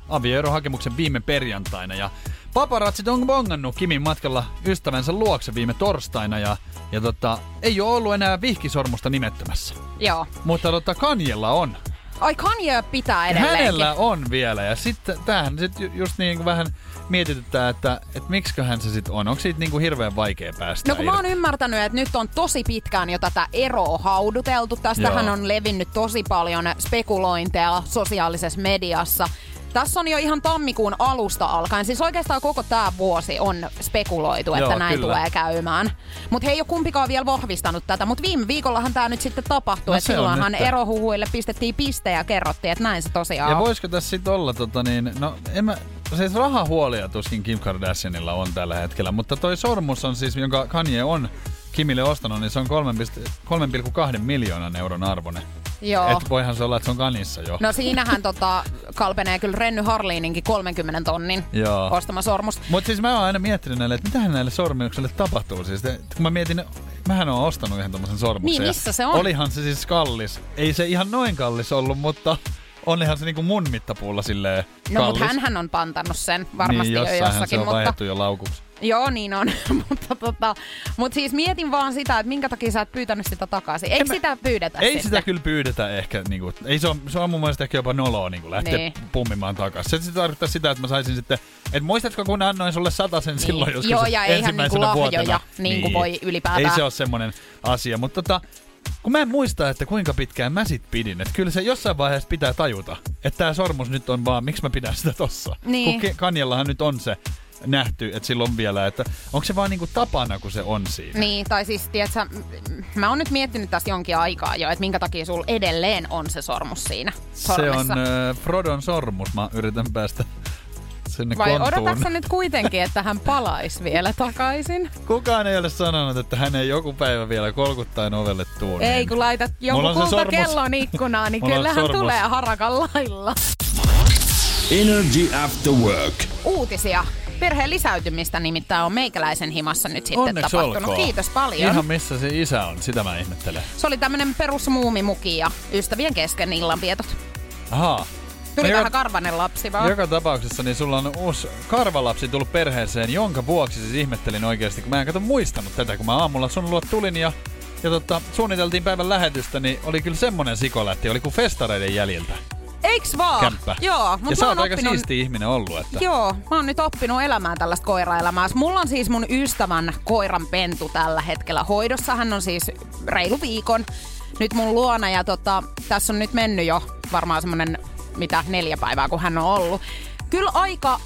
[SPEAKER 3] avioerohakemuksen viime perjantaina ja Paparatsit on bongannut Kimin matkalla ystävänsä luokse viime torstaina ja, ja tota, ei ole ollut enää vihkisormusta nimettömässä.
[SPEAKER 2] Joo.
[SPEAKER 3] Mutta tota, Kanjella on.
[SPEAKER 2] Ai Kanye pitää
[SPEAKER 3] Ja
[SPEAKER 2] edelleenkin.
[SPEAKER 3] hänellä on vielä. Ja sitten tämähän sit ju- just niin kuin vähän mietityttää, että, että miksiköhän se sitten on. Onko siitä niin kuin hirveän vaikea päästä
[SPEAKER 2] No kun mä oon
[SPEAKER 3] irti?
[SPEAKER 2] ymmärtänyt, että nyt on tosi pitkään jo tätä eroa hauduteltu. Tästähän
[SPEAKER 3] Joo.
[SPEAKER 2] on levinnyt tosi paljon spekulointeja sosiaalisessa mediassa. Tässä on jo ihan tammikuun alusta alkaen, siis oikeastaan koko tämä vuosi on spekuloitu, että
[SPEAKER 3] Joo,
[SPEAKER 2] näin
[SPEAKER 3] kyllä.
[SPEAKER 2] tulee käymään. Mutta he ei ole kumpikaan vielä vahvistanut tätä, mutta viime viikollahan tämä nyt sitten tapahtui.
[SPEAKER 3] No
[SPEAKER 2] että silloinhan erohuhuille pistettiin piste ja kerrottiin, että näin se tosiaan
[SPEAKER 3] Ja voisiko tässä sitten olla, tota niin, no en mä, siis rahahuolia tuskin Kim Kardashianilla on tällä hetkellä, mutta toi sormus on siis, jonka Kanye on Kimille ostanut, niin se on 3,2 miljoonan euron arvoinen.
[SPEAKER 2] Joo.
[SPEAKER 3] Et voihan se olla, että se on kanissa jo.
[SPEAKER 2] No siinähän tota, kalpenee kyllä Renny Harliininkin 30 tonnin
[SPEAKER 3] Joo.
[SPEAKER 2] ostama sormus.
[SPEAKER 3] Mutta siis mä oon aina miettinyt näille, että mitähän näille sormuksille tapahtuu. Siis, että kun mä mietin, mähän oon ostanut yhden tommosen sormuksen.
[SPEAKER 2] Niin, missä se on?
[SPEAKER 3] Olihan se siis kallis. Ei se ihan noin kallis ollut, mutta onhan se niinku mun mittapuulla silleen
[SPEAKER 2] No mutta hänhän on pantannut sen varmasti
[SPEAKER 3] niin,
[SPEAKER 2] jo jossakin,
[SPEAKER 3] se on
[SPEAKER 2] mutta...
[SPEAKER 3] jo laukuksi.
[SPEAKER 2] Joo, niin on. mutta tota, mut siis mietin vaan sitä, että minkä takia sä et pyytänyt sitä takaisin. Eikö
[SPEAKER 3] En mä-
[SPEAKER 2] sitä pyydetä
[SPEAKER 3] Ei
[SPEAKER 2] sitten?
[SPEAKER 3] sitä kyllä pyydetä ehkä, niinku, ei se on, se on mun mielestä ehkä jopa noloa niinku lähteä
[SPEAKER 2] Niin.
[SPEAKER 3] pummimaan takaisin. Se, se tarkoittaa sitä, että mä saisin sitten, että muistatko kun annoin sulle sen
[SPEAKER 2] Niin.
[SPEAKER 3] silloin joskus
[SPEAKER 2] Joo, ja eihän
[SPEAKER 3] ensimmäisenä
[SPEAKER 2] niinku lahjoja
[SPEAKER 3] vuotena.
[SPEAKER 2] niin kuin voi ylipäätään.
[SPEAKER 3] Ei se ole semmoinen asia, mutta tota, kun mä en muista, että kuinka pitkään mä sit pidin, että kyllä se jossain vaiheessa pitää tajuta, että tämä sormus nyt on vaan, miksi mä pidän sitä tossa.
[SPEAKER 2] Niin.
[SPEAKER 3] Kun Kanjellahan nyt on se nähty, että sillä on vielä, että onko se vaan niinku tapana, kun se on siinä.
[SPEAKER 2] Niin, tai siis, tiedätkö, mä oon nyt miettinyt tässä jonkin aikaa jo, että minkä takia sulla edelleen on se sormus siinä
[SPEAKER 3] Se
[SPEAKER 2] sormessa.
[SPEAKER 3] on äh, Frodon sormus. Mä yritän päästä sinne
[SPEAKER 2] Vai odotatko nyt kuitenkin, että hän palaisi vielä takaisin?
[SPEAKER 3] Kukaan ei ole sanonut, että hän ei joku päivä vielä kolkuttaen ovelle tuu.
[SPEAKER 2] Ei,
[SPEAKER 3] niin-
[SPEAKER 2] kun laitat jonkun
[SPEAKER 3] se
[SPEAKER 2] kultakellon ikkunaan, niin
[SPEAKER 3] Mulla on
[SPEAKER 2] kyllähän tulee harakan lailla.
[SPEAKER 1] Energy After Work.
[SPEAKER 2] Uutisia. Perheen lisäytymistä nimittäin on meikäläisen himassa nyt sitten
[SPEAKER 3] Onneksi
[SPEAKER 2] tapahtunut.
[SPEAKER 3] olkoon.
[SPEAKER 2] Kiitos paljon.
[SPEAKER 3] Ihan missä se isä on, sitä mä ihmettelen.
[SPEAKER 2] Se oli tämmönen perusmuumimuki ja ystävien kesken illanvietot.
[SPEAKER 3] Ahaa.
[SPEAKER 2] Tuli
[SPEAKER 3] No
[SPEAKER 2] vähän
[SPEAKER 3] joka,
[SPEAKER 2] karvanen lapsi vaan.
[SPEAKER 3] joka tapauksessa niin sulla on uusi karvalapsi tullut perheeseen, jonka vuoksi siis ihmettelin oikeasti, kun mä en kato muistanut tätä, kun mä aamulla sun luo tulin ja ja tota, suunniteltiin päivän lähetystä, niin oli kyllä semmonen sikolätti, oli kuin festareiden jäljiltä
[SPEAKER 2] Eiks vaan?
[SPEAKER 3] kämppä.
[SPEAKER 2] Joo,
[SPEAKER 3] ja
[SPEAKER 2] mutta
[SPEAKER 3] sä oot
[SPEAKER 2] oon
[SPEAKER 3] aika
[SPEAKER 2] oppinut...
[SPEAKER 3] siisti ihminen ollut, että...
[SPEAKER 2] Joo, mä oon nyt oppinut elämään tällaista koiraelämää. Mulla on siis mun ystävän koiran pentu tällä hetkellä hoidossa. Hän on siis reilu viikon nyt mun luona ja tota, tässä on nyt mennyt jo varmaan semmonen mitä neljä päivää, kun hän on ollut. Kyllä aika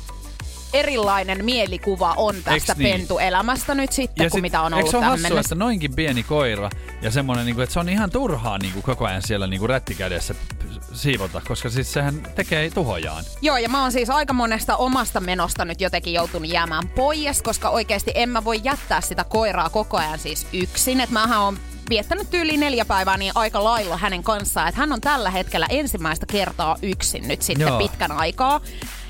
[SPEAKER 2] erilainen mielikuva on tästä
[SPEAKER 3] niin?
[SPEAKER 2] pentuelämästä nyt sitten, kuin mitä on ollut
[SPEAKER 3] se
[SPEAKER 2] tähän
[SPEAKER 3] hassua, että noinkin pieni koira ja semmonen, niinku, että se on ihan turhaa niinku, koko ajan siellä niinku, rättikädessä siivota, koska siis sehän tekee tuhojaan.
[SPEAKER 2] Joo, ja mä oon siis aika monesta omasta menosta nyt jotenkin joutunut jäämään pois, koska oikeasti en mä voi jättää sitä koiraa koko ajan siis yksin. Että mähän on viettänyt tyyliin neljä päivää niin aika lailla hänen kanssaan, että hän on tällä hetkellä ensimmäistä kertaa yksin nyt sitten
[SPEAKER 3] Joo.
[SPEAKER 2] pitkän aikaa.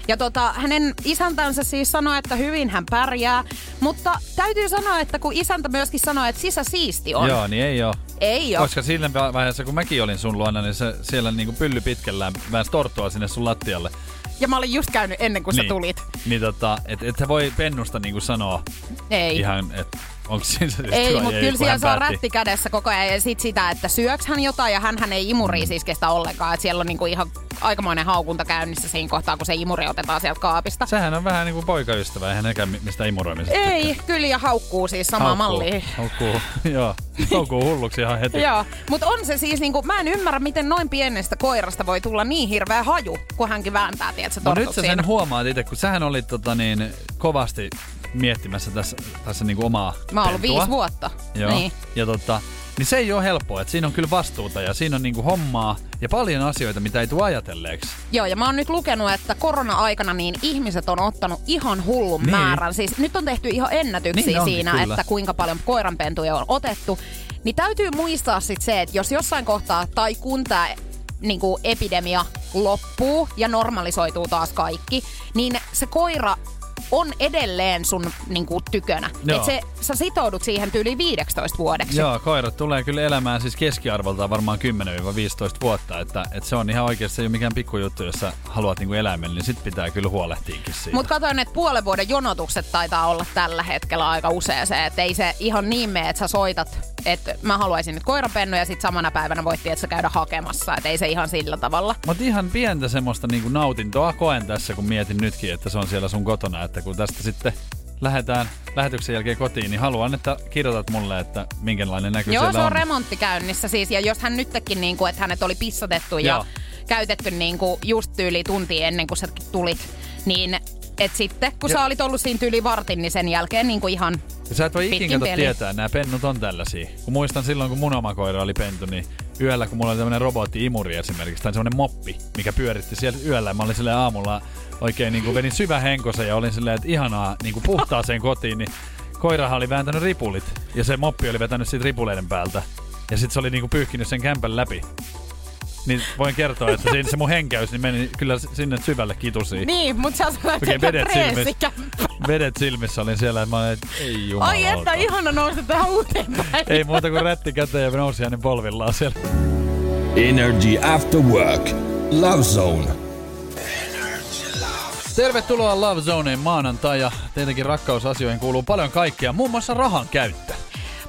[SPEAKER 2] Ja tota, hänen isäntänsä siis sanoi, että hyvin hän pärjää, mutta täytyy sanoa, että kun isäntä myöskin sanoi, että sisä siisti on.
[SPEAKER 3] Joo, niin ei oo.
[SPEAKER 2] Ei ole.
[SPEAKER 3] Koska sillä vaiheessa, kun mäkin olin sun luona, niin se siellä niinku pylly pitkällään väänsi torttua sinne sun lattialle.
[SPEAKER 2] Ja mä olin just käynyt ennen kuin
[SPEAKER 3] niin.
[SPEAKER 2] sä tulit.
[SPEAKER 3] Niin tota, et, et sä voi pennusta niinku sanoa
[SPEAKER 2] Ei.
[SPEAKER 3] ihan, että onko siinä se
[SPEAKER 2] Ei, mutta kyllä siellä saa
[SPEAKER 3] päätti.
[SPEAKER 2] rätti kädessä koko ajan. Ja sit sitä, että syöks hän jotain ja hän ei imuria siis kestä ollenkaan. Että siellä on niinku ihan aikamoinen haukunta käynnissä siinä kohtaa, kun se imuri otetaan sieltä kaapista.
[SPEAKER 3] Sehän on vähän niinku poikaystävä, eihän nekään mi- mistä imuroimisesta.
[SPEAKER 2] Ei, kyllä ja haukkuu siis samaa mallia.
[SPEAKER 3] Haukkuu, joo. Haukkuu hulluksi ihan heti.
[SPEAKER 2] Joo, mutta on se siis niinku, mä en ymmärrä, miten noin pienestä koirasta voi tulla niin hirveä haju, kun hänkin vääntää, tiedätkö,
[SPEAKER 3] No nyt sä sen huomaat itse, kun sähän olit tota niin, kovasti miettimässä tässä, tässä niinku omaa
[SPEAKER 2] Mä oon ollut viisi vuotta.
[SPEAKER 3] Joo.
[SPEAKER 2] Niin.
[SPEAKER 3] Ja tota, niin se ei ole helppoa, että siinä on kyllä vastuuta ja siinä on niinku hommaa ja paljon asioita, mitä ei tule ajatelleeksi.
[SPEAKER 2] Joo, ja mä oon nyt lukenut, että korona-aikana niin ihmiset on ottanut ihan hullun
[SPEAKER 3] Niin.
[SPEAKER 2] määrän. Siis nyt on tehty ihan ennätyksiä
[SPEAKER 3] Niin onkin,
[SPEAKER 2] siinä,
[SPEAKER 3] kyllä.
[SPEAKER 2] että kuinka paljon koiranpentuja on otettu. Niin täytyy muistaa sit se, että jos jossain kohtaa tai kun tämä niin epidemia loppuu ja normalisoituu taas kaikki, niin se koira on edelleen sun niin kuin, tykönä.
[SPEAKER 3] Joo.
[SPEAKER 2] Et se sä sitoudut siihen tyyliin 15 vuodeksi.
[SPEAKER 3] Joo, koirat tulee kyllä elämään siis keskiarvoltaan varmaan 10-15 vuotta, että, että se on ihan oikeasti se ei ole mikään pikkujuttu, jos sä haluat niinku eläimen, niin sit pitää kyllä huolehtiinkin siitä.
[SPEAKER 2] Mutta katsoin, että puolen vuoden jonotukset taitaa olla tällä hetkellä aika usein se, että ei se ihan niin mene, että sä soitat, että mä haluaisin nyt koirapennu ja sitten samana päivänä voit tietysti käydä hakemassa, että ei se ihan sillä tavalla.
[SPEAKER 3] Mutta ihan pientä semmoista niinku nautintoa koen tässä, kun mietin nytkin, että se on siellä sun kotona, että kun tästä sitten lähdetään lähetyksen jälkeen kotiin, niin haluan, että kirjoitat mulle, että minkälainen näkö
[SPEAKER 2] Joo, se on
[SPEAKER 3] on.
[SPEAKER 2] remontti käynnissä siis, ja jos hän nytkin, niin kuin, että hänet oli pissatettu ja
[SPEAKER 3] Joo.
[SPEAKER 2] käytetty niin kuin just tyyli tunti ennen kuin sä tulit, niin et sitten, kun
[SPEAKER 3] Ja-
[SPEAKER 2] sä olit ollut siinä tyyli vartin, niin sen jälkeen niin kuin ihan
[SPEAKER 3] Ja sä et voi ikin
[SPEAKER 2] Pitkin
[SPEAKER 3] kato
[SPEAKER 2] peli.
[SPEAKER 3] tietää, nämä pennut on tällaisia. Kun muistan silloin, kun mun oma koira oli pentu, niin yöllä, kun mulla oli tämmönen robotti-imuri esimerkiksi, tai semmonen moppi, mikä pyöritti siellä yöllä. Mä olin silleen aamulla oikein niin kuin venin syvä henkosen ja olin silleen, että ihanaa niin kuin puhtaaseen kotiin, niin koirahan oli vääntänyt ripulit. Ja se moppi oli vetänyt siitä ripuleiden päältä. Ja sitten se oli niin kuin pyyhkinyt sen kämpän läpi. Niin voin kertoa, että siinä se mun henkäys niin meni kyllä sinne syvälle kitusiin.
[SPEAKER 2] Niin, mutta sä sanoit, että
[SPEAKER 3] vedet silmissä. Vedet silmissä olin siellä, että mä olin, että ei jumala.
[SPEAKER 2] Ai että, ihana nousta tähän uuteen päivään.
[SPEAKER 3] Ei muuta kuin rätti käteen ja nousi hänen polvillaan siellä.
[SPEAKER 1] Energy After Work. Love Zone.
[SPEAKER 3] Tervetuloa Love Zoneen maanantai ja tietenkin rakkausasioihin kuuluu paljon kaikkea, muun muassa rahan käyttö.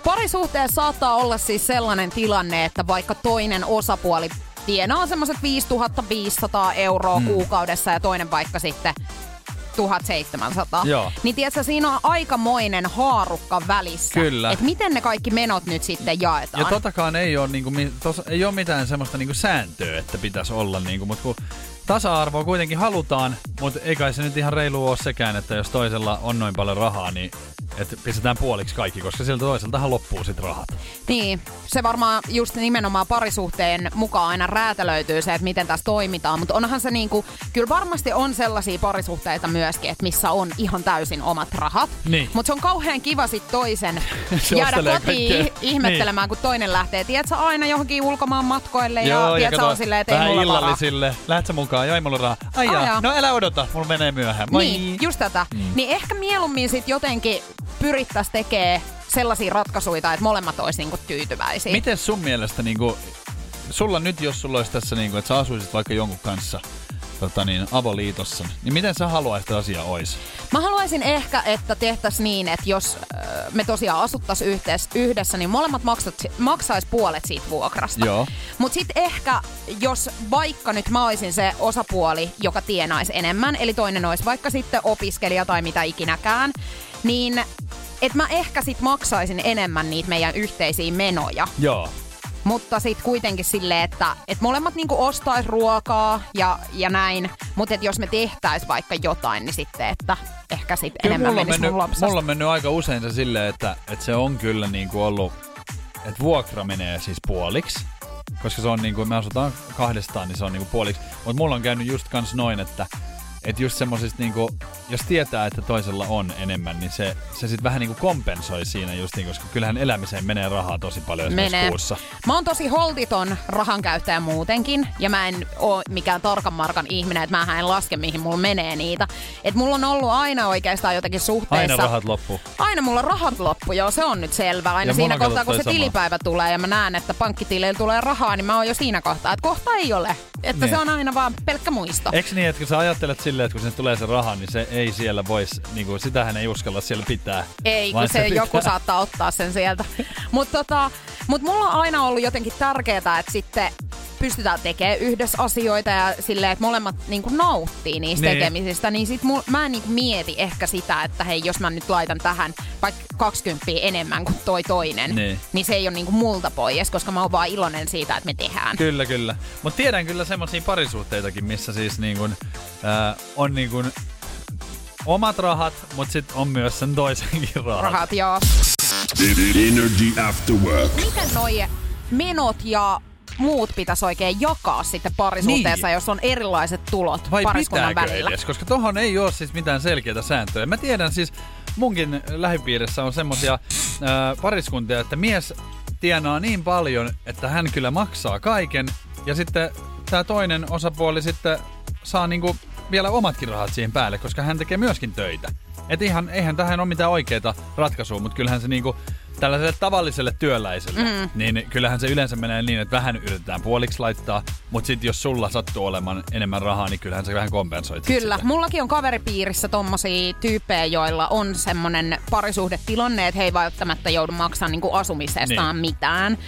[SPEAKER 2] Parisuhteessa saattaa olla siis sellainen tilanne, että vaikka toinen osapuoli tienaa semmoiset 5500 euroa mm. kuukaudessa ja toinen vaikka sitten 1700.
[SPEAKER 3] Joo.
[SPEAKER 2] Niin tiedätkö, siinä on aikamoinen haarukka välissä.
[SPEAKER 3] Kyllä.
[SPEAKER 2] Että miten ne kaikki menot nyt sitten jaetaan.
[SPEAKER 3] Ja totakaan ei ole, niinku, tos, ei ole mitään semmoista niinku sääntöä, että pitäisi olla, niinku, mutta kun tasa-arvoa kuitenkin halutaan, mutta ei kai se nyt ihan reilu ole sekään, että jos toisella on noin paljon rahaa, niin että pistetään puoliksi kaikki, koska sieltä toiseltahan loppuu sit rahat.
[SPEAKER 2] Niin, se varmaan just nimenomaan parisuhteen mukaan aina räätälöityy se, että miten tässä toimitaan. Mutta onhan se niinku, kyllä varmasti on sellaisia parisuhteita myöskin, että missä on ihan täysin omat rahat.
[SPEAKER 3] Niin.
[SPEAKER 2] Mutta se on kauhean kiva sit toisen
[SPEAKER 3] Se
[SPEAKER 2] jäädä kotiin
[SPEAKER 3] kaikkea.
[SPEAKER 2] ihmettelemään, kun toinen lähtee. Tiedätkö aina johonkin ulkomaan matkoille ja, tiedätkö, on silleen, että ei mulla
[SPEAKER 3] illallisille. Lähet sä mukaan? Joo, ei mulla rahaa. Ai
[SPEAKER 2] Ai
[SPEAKER 3] jaa.
[SPEAKER 2] jaa.
[SPEAKER 3] No älä odota, mulla menee myöhään. Moi.
[SPEAKER 2] Niin, just tätä. Mm. Niin ehkä mieluummin sit jotenkin pyrittäisiin tekemään sellaisia ratkaisuja, että molemmat olisi niinku tyytyväisiä.
[SPEAKER 3] Miten sun mielestä, niinku, sulla nyt jos sulla olisi tässä, niinku, että sä asuisit vaikka jonkun kanssa tota niin, avoliitossa, niin miten sä haluaisit, että asia olisi?
[SPEAKER 2] Mä haluaisin ehkä, että tehtäisiin niin, että jos äh, me tosiaan asuttaisiin yhdessä, yhdessä, niin molemmat maksat, maksais puolet siitä vuokrasta.
[SPEAKER 3] Joo.
[SPEAKER 2] Mutta sitten ehkä, jos vaikka nyt mä olisin se osapuoli, joka tienaisi enemmän, eli toinen olisi vaikka sitten opiskelija tai mitä ikinäkään, niin että mä ehkä sit maksaisin enemmän niitä meidän yhteisiä menoja.
[SPEAKER 3] Joo.
[SPEAKER 2] Mutta sitten kuitenkin silleen, että et molemmat niinku ostais ruokaa ja, ja näin. Mutta jos me tehtäis vaikka jotain, niin sitten, että ehkä sitten
[SPEAKER 3] Kyllä
[SPEAKER 2] enemmän
[SPEAKER 3] mulla
[SPEAKER 2] menisi
[SPEAKER 3] mennyt,
[SPEAKER 2] mun
[SPEAKER 3] mulla on mennyt aika usein se silleen, että, että se on kyllä niinku ollut, että vuokra menee siis puoliksi. Koska se on niinku, me asutaan kahdestaan, niin se on niinku puoliksi. Mutta mulla on käynyt just kans noin, että että just semmosista niinku, jos tietää, että toisella on enemmän, niin se, se sitten vähän niinku kompensoi siinä justiin, koska kyllähän elämiseen menee rahaa tosi paljon esimerkiksi
[SPEAKER 2] menee.
[SPEAKER 3] kuussa.
[SPEAKER 2] Mä oon tosi holtiton rahan käyttäjä muutenkin, ja mä en oo mikään tarkan markan ihminen, että mä en laske, mihin mulla menee niitä. Et mulla on ollut aina oikeastaan jotenkin suhteissa...
[SPEAKER 3] Aina rahat loppuu.
[SPEAKER 2] Aina mulla rahat loppu, joo, se on nyt selvä. Aina
[SPEAKER 3] Ja
[SPEAKER 2] siinä kohtaa, kun se
[SPEAKER 3] sama.
[SPEAKER 2] tilipäivä tulee ja mä näen, että pankkitilille tulee rahaa, niin mä oon jo siinä kohtaa, että kohta ei ole. Että
[SPEAKER 3] Niin.
[SPEAKER 2] se on aina vaan pelkkä muisto.
[SPEAKER 3] Eikö niin, että kun sä ajattelet silleen, että kun sinne tulee se raha, niin se ei siellä vois, niinku, sitähän ei uskalla siellä pitää.
[SPEAKER 2] Ei, kun se
[SPEAKER 3] pitää-
[SPEAKER 2] joku saattaa ottaa sen sieltä. Mutta tota, mut mulla on aina ollut jotenkin tärkeää, että sitten pystytään tekemään yhdessä asioita ja silleen, että molemmat niinku nauttii niistä
[SPEAKER 3] Niin.
[SPEAKER 2] niin. tekemisistä, niin sit mul, mä en niinku mieti ehkä sitä, että hei, jos mä nyt laitan tähän vaikka 20 enemmän kuin toi toinen,
[SPEAKER 3] Niin.
[SPEAKER 2] niin se ei ole niinku multa pois, koska mä oon vaan iloinen siitä, että me tehdään.
[SPEAKER 3] Kyllä, kyllä. Mutta tiedän kyllä semmoisia parisuhteitakin, missä siis niin kun, ää, on niin kun omat rahat, mutta sitten on myös sen toisenkin rahat.
[SPEAKER 2] Rahat, joo.
[SPEAKER 1] Energy After Work.
[SPEAKER 2] Miten noi menot ja muut pitäisi oikein jakaa sitten parisuhteessa,
[SPEAKER 3] Niin.
[SPEAKER 2] jos on erilaiset tulot
[SPEAKER 3] Vai
[SPEAKER 2] pariskunnan
[SPEAKER 3] pitääkö
[SPEAKER 2] välillä?
[SPEAKER 3] edes? Koska tohon ei ole siis mitään selkeitä sääntöjä. Mä tiedän siis, munkin lähipiirissä on semmosia ää, pariskuntia, että mies tienaa niin paljon, että hän kyllä maksaa kaiken. Ja sitten tämä toinen osapuoli sitten saa niinku vielä omatkin rahat siihen päälle, koska hän tekee myöskin töitä. Et ihan, eihän tähän ole mitään oikeita ratkaisua, mutta kyllähän se niinku tällaiselle tavalliselle työläiselle, mm. niin kyllähän se yleensä menee niin, että vähän yritetään puoliksi laittaa, mutta sitten jos sulla sattuu olemaan enemmän rahaa, niin kyllähän se vähän kompensoit.
[SPEAKER 2] Kyllä,
[SPEAKER 3] sitä.
[SPEAKER 2] mullakin on kaveripiirissä tommosia tyyppejä, joilla on semmonen parisuhdetilanne, että he ei välttämättä joudu maksamaan niinku asumisestaan niin. mitään.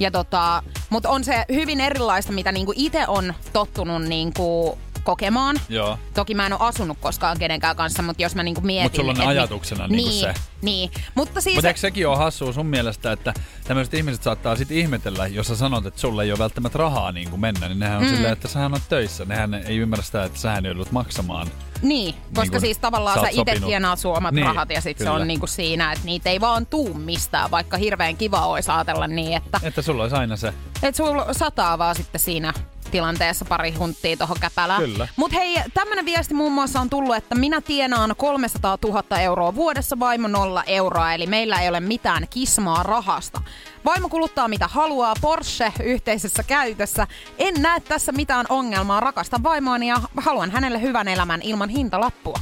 [SPEAKER 2] Ja tota, mutta on se hyvin erilaista, mitä niinku itse on tottunut niinku kokemaan.
[SPEAKER 3] Joo.
[SPEAKER 2] Toki mä en ole asunut koskaan kenenkään kanssa, mutta jos mä niinku mietin...
[SPEAKER 3] Mutta sulla on
[SPEAKER 2] et mi-
[SPEAKER 3] ajatuksena niinku
[SPEAKER 2] niin,
[SPEAKER 3] se.
[SPEAKER 2] Niin, mutta siis...
[SPEAKER 3] Mutta eikö sekin ole hassua sun mielestä, että tämmöiset ihmiset saattaa sitten ihmetellä, jos sä sanot, että sulla ei ole välttämättä rahaa niin kuin mennä, niin nehän on mm. silleen, että sähän on töissä. Nehän ei ymmärrä sitä, että sähän joudut maksamaan.
[SPEAKER 2] Niin, koska
[SPEAKER 3] Niin kun
[SPEAKER 2] siis tavallaan
[SPEAKER 3] sä
[SPEAKER 2] sä itse tienaat sun omat
[SPEAKER 3] Niin,
[SPEAKER 2] rahat ja sit se on niinku siinä, että niitä ei vaan tuu mistään, vaikka hirveän kiva olisi ajatella niin, että
[SPEAKER 3] Että sulla olisi aina se.
[SPEAKER 2] et sulla sataa vaan sitten siinä tilanteessa pari hunttia tuohon käpälään.
[SPEAKER 3] Kyllä.
[SPEAKER 2] Mutta hei, tämmönen viesti muun muassa on tullut, että minä tienaan 300 000 euroa vuodessa, vaimo nolla euroa, eli meillä ei ole mitään kismaa rahasta. Vaimo kuluttaa mitä haluaa, Porsche yhteisessä käytössä. En näe tässä mitään ongelmaa, rakastan vaimoani ja haluan hänelle hyvän elämän ilman hintalappua.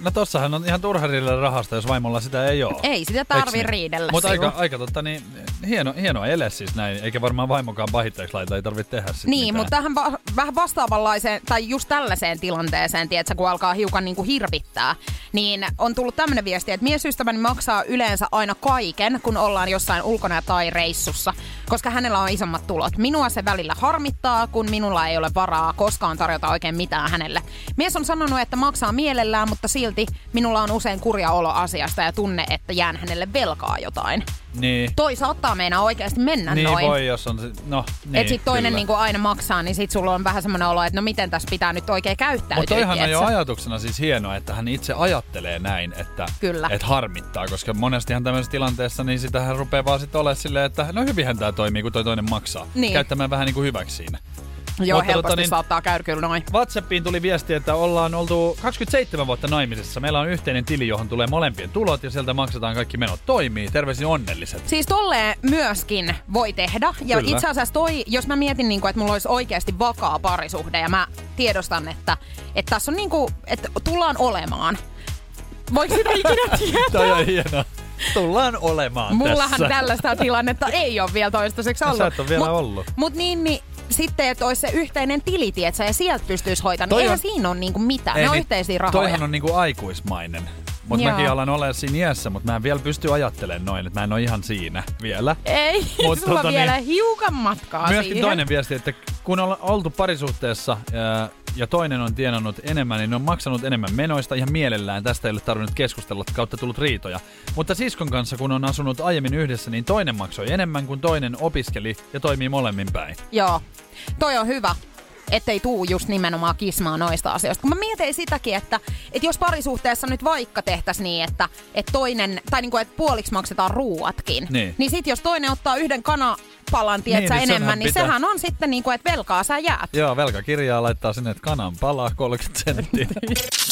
[SPEAKER 3] No tossahan on ihan turha riidellä rahasta, jos vaimolla sitä ei ole.
[SPEAKER 2] Ei sitä tarvi riidellä
[SPEAKER 3] Mutta aika, aika totta, niin hieno, hienoa ele siis näin, eikä varmaan vaimokaan pahitteeksi laita, ei tarvitse tehdä sit
[SPEAKER 2] Niin,
[SPEAKER 3] mitään.
[SPEAKER 2] mutta tähän va- vähän vastaavanlaiseen, tai just tällaiseen tilanteeseen, tiedätkö, kun alkaa hiukan niin kuin hirvittää, niin on tullut tämmöinen viesti, että miesystäväni maksaa yleensä aina kaiken, kun ollaan jossain ulkona tai reissussa, koska hänellä on isommat tulot. Minua se välillä harmittaa, kun minulla ei ole varaa koskaan tarjota oikein mitään hänelle. Mies on sanonut, että maksaa mielellään, mutta silti minulla on usein kurja olo asiasta ja tunne, että jään hänelle velkaa jotain.
[SPEAKER 3] Niin,
[SPEAKER 2] Toi saattaa meinaa oikeasti mennä
[SPEAKER 3] niin
[SPEAKER 2] noin.
[SPEAKER 3] voi, jos on no niin,
[SPEAKER 2] Et sit toinen
[SPEAKER 3] kyllä.
[SPEAKER 2] niinku aina maksaa, niin sit sulla on vähän semmoinen olo, että no miten tässä pitää nyt oikein käyttäytyä.
[SPEAKER 3] Mutta toihan on jo ajatuksena siis hienoa, että hän itse ajattelee näin, että
[SPEAKER 2] Kyllä.
[SPEAKER 3] et harmittaa, koska monestihan tämmöisessä tilanteessa niin sitähän rupeaa vaan sitten olemaan silleen, että no hyvinhän tämä toimii, kun toi toinen maksaa.
[SPEAKER 2] Niin.
[SPEAKER 3] Käyttämään vähän niin kuin hyväksi siinä.
[SPEAKER 2] Joo,
[SPEAKER 3] Mutta
[SPEAKER 2] helposti
[SPEAKER 3] tota niin-
[SPEAKER 2] saattaa käydä kyllä noin.
[SPEAKER 3] WhatsAppiin tuli viesti, että ollaan oltu 27 vuotta naimisissa. Meillä on yhteinen tili, johon tulee molempien tulot ja sieltä maksetaan kaikki menot. Toimii, terveisin onnelliset.
[SPEAKER 2] Siis tolleen myöskin voi tehdä. Ja
[SPEAKER 3] Kyllä.
[SPEAKER 2] itse asiassa toi, jos mä mietin, niinku, että mulla olisi oikeasti vakaa parisuhde ja mä tiedostan, että, että tässä on niinku, että tullaan olemaan. Voiko sitä ikinä tietää?
[SPEAKER 3] Toi on hienoa. Tullaan olemaan
[SPEAKER 2] Mullahan
[SPEAKER 3] tässä.
[SPEAKER 2] tällaista tilannetta ei ole vielä toistaiseksi
[SPEAKER 3] No,
[SPEAKER 2] ollut.
[SPEAKER 3] sä et ole vielä ollut.
[SPEAKER 2] Mut niin, niin sitten, että olisi se yhteinen tili, tietsä, ja sieltä pystyisi hoitamaan, niin eihän
[SPEAKER 3] on-
[SPEAKER 2] siinä ole niinku mitään.
[SPEAKER 3] Ei,
[SPEAKER 2] ne on
[SPEAKER 3] niin,
[SPEAKER 2] yhteisiä rahoja.
[SPEAKER 3] Toihan on niinku aikuismainen. Mutta mäkin alan olla siinä iässä, mutta mä en vielä pysty ajattelemaan noin, että mä en ole ihan siinä vielä.
[SPEAKER 2] Ei,
[SPEAKER 3] Mut
[SPEAKER 2] sulla
[SPEAKER 3] tota
[SPEAKER 2] on
[SPEAKER 3] niin-
[SPEAKER 2] vielä hiukan matkaa
[SPEAKER 3] Myöskin
[SPEAKER 2] siihen.
[SPEAKER 3] toinen viesti, että kun on oltu parisuhteessa ja, ja toinen on tienannut enemmän, niin ne on maksanut enemmän menoista ihan mielellään. Tästä ei ole tarvinnut keskustella, kautta tullut riitoja. Mutta siskon kanssa, kun on asunut aiemmin yhdessä, niin toinen maksoi enemmän kuin toinen opiskeli ja toimii molemmin päin.
[SPEAKER 2] Joo, toi on hyvä ettei tuu just nimenomaan kismaa noista asioista. Kun mä mietin sitäkin, että, että jos parisuhteessa nyt vaikka tehtäisiin niin, että, että toinen, tai niinku, että puoliksi maksetaan ruuatkin,
[SPEAKER 3] Niin.
[SPEAKER 2] niin sit jos toinen ottaa yhden kanapalan, tietsä,
[SPEAKER 3] Niin, niin senhän
[SPEAKER 2] enemmän, niin
[SPEAKER 3] pitää-
[SPEAKER 2] sehän on sitten niinku, että velkaa sä jäät.
[SPEAKER 3] Joo, velkakirjaa laittaa sinne, että kanan palaa 30 senttiä.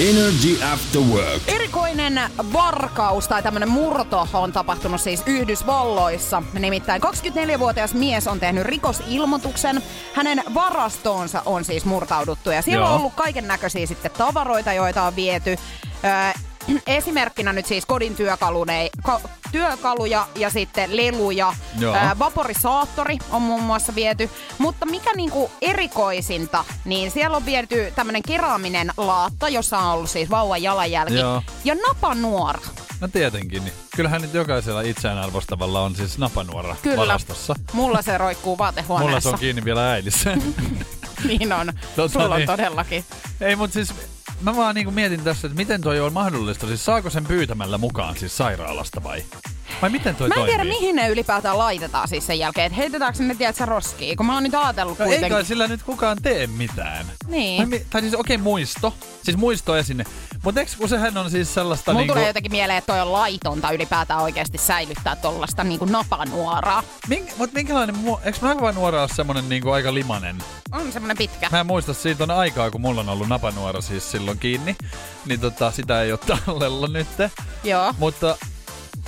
[SPEAKER 1] Energy After Work.
[SPEAKER 2] Erikoinen varkaus tai tämmöinen murto on tapahtunut siis Yhdysvalloissa. Nimittäin 24-vuotias mies on tehnyt rikosilmoituksen. Hänen varastoonsa on siis murtauduttu ja siellä
[SPEAKER 3] Joo.
[SPEAKER 2] on ollut kaiken näköisiä sitten tavaroita, joita on viety. Öö, esimerkkinä nyt siis kodin työkalune, ka, työkaluja ja sitten leluja.
[SPEAKER 3] Joo.
[SPEAKER 2] Öö, vaporisaattori on muun muassa viety. Mutta mikä niinku erikoisinta, niin siellä on viety tämmönen keraaminen laatta, jossa on ollut siis vauvan jalanjälki.
[SPEAKER 3] Joo.
[SPEAKER 2] Ja napanuora.
[SPEAKER 3] No tietenkin. Niin. Kyllähän nyt jokaisella itseään arvostavalla on siis napanuora
[SPEAKER 2] Kyllä.
[SPEAKER 3] varastossa.
[SPEAKER 2] Mulla se roikkuu
[SPEAKER 3] Mulla
[SPEAKER 2] vaatehuoneessa.
[SPEAKER 3] se on kiinni vielä äidissä.
[SPEAKER 2] niin on.
[SPEAKER 3] Tota
[SPEAKER 2] Sulla on
[SPEAKER 3] niin.
[SPEAKER 2] todellakin.
[SPEAKER 3] Ei, mutta siis mä vaan niinku mietin tässä, että miten toi on mahdollista. Siis saako sen pyytämällä mukaan siis sairaalasta vai? Vai miten toi
[SPEAKER 2] Mä en
[SPEAKER 3] toimii?
[SPEAKER 2] tiedä, mihin ne ylipäätään laitetaan siis sen jälkeen. Että heitetäänkö sinne, tiedätkö, roskiin? Kun mä oon nyt ajatellut
[SPEAKER 3] No
[SPEAKER 2] kuitenkin.
[SPEAKER 3] kai sillä nyt kukaan tee mitään.
[SPEAKER 2] Niin.
[SPEAKER 3] Mi- tai siis okei, okay, muisto. Siis muisto esine. Mutta eikö kun sehän on siis sellaista
[SPEAKER 2] Mulla
[SPEAKER 3] niinku...
[SPEAKER 2] tulee jotenkin mieleen, että toi on laitonta ylipäätään oikeasti säilyttää tollasta niinku napanuoraa.
[SPEAKER 3] Mink, mut minkälainen... Mu- eikö napanuora ole semmonen niinku aika limanen?
[SPEAKER 2] On semmonen pitkä.
[SPEAKER 3] Mä en muista, siitä on aikaa, kun mulla on ollut napanuora siis silloin kiinni. Niin tota, sitä ei ole tallella nyt.
[SPEAKER 2] Joo.
[SPEAKER 3] Mutta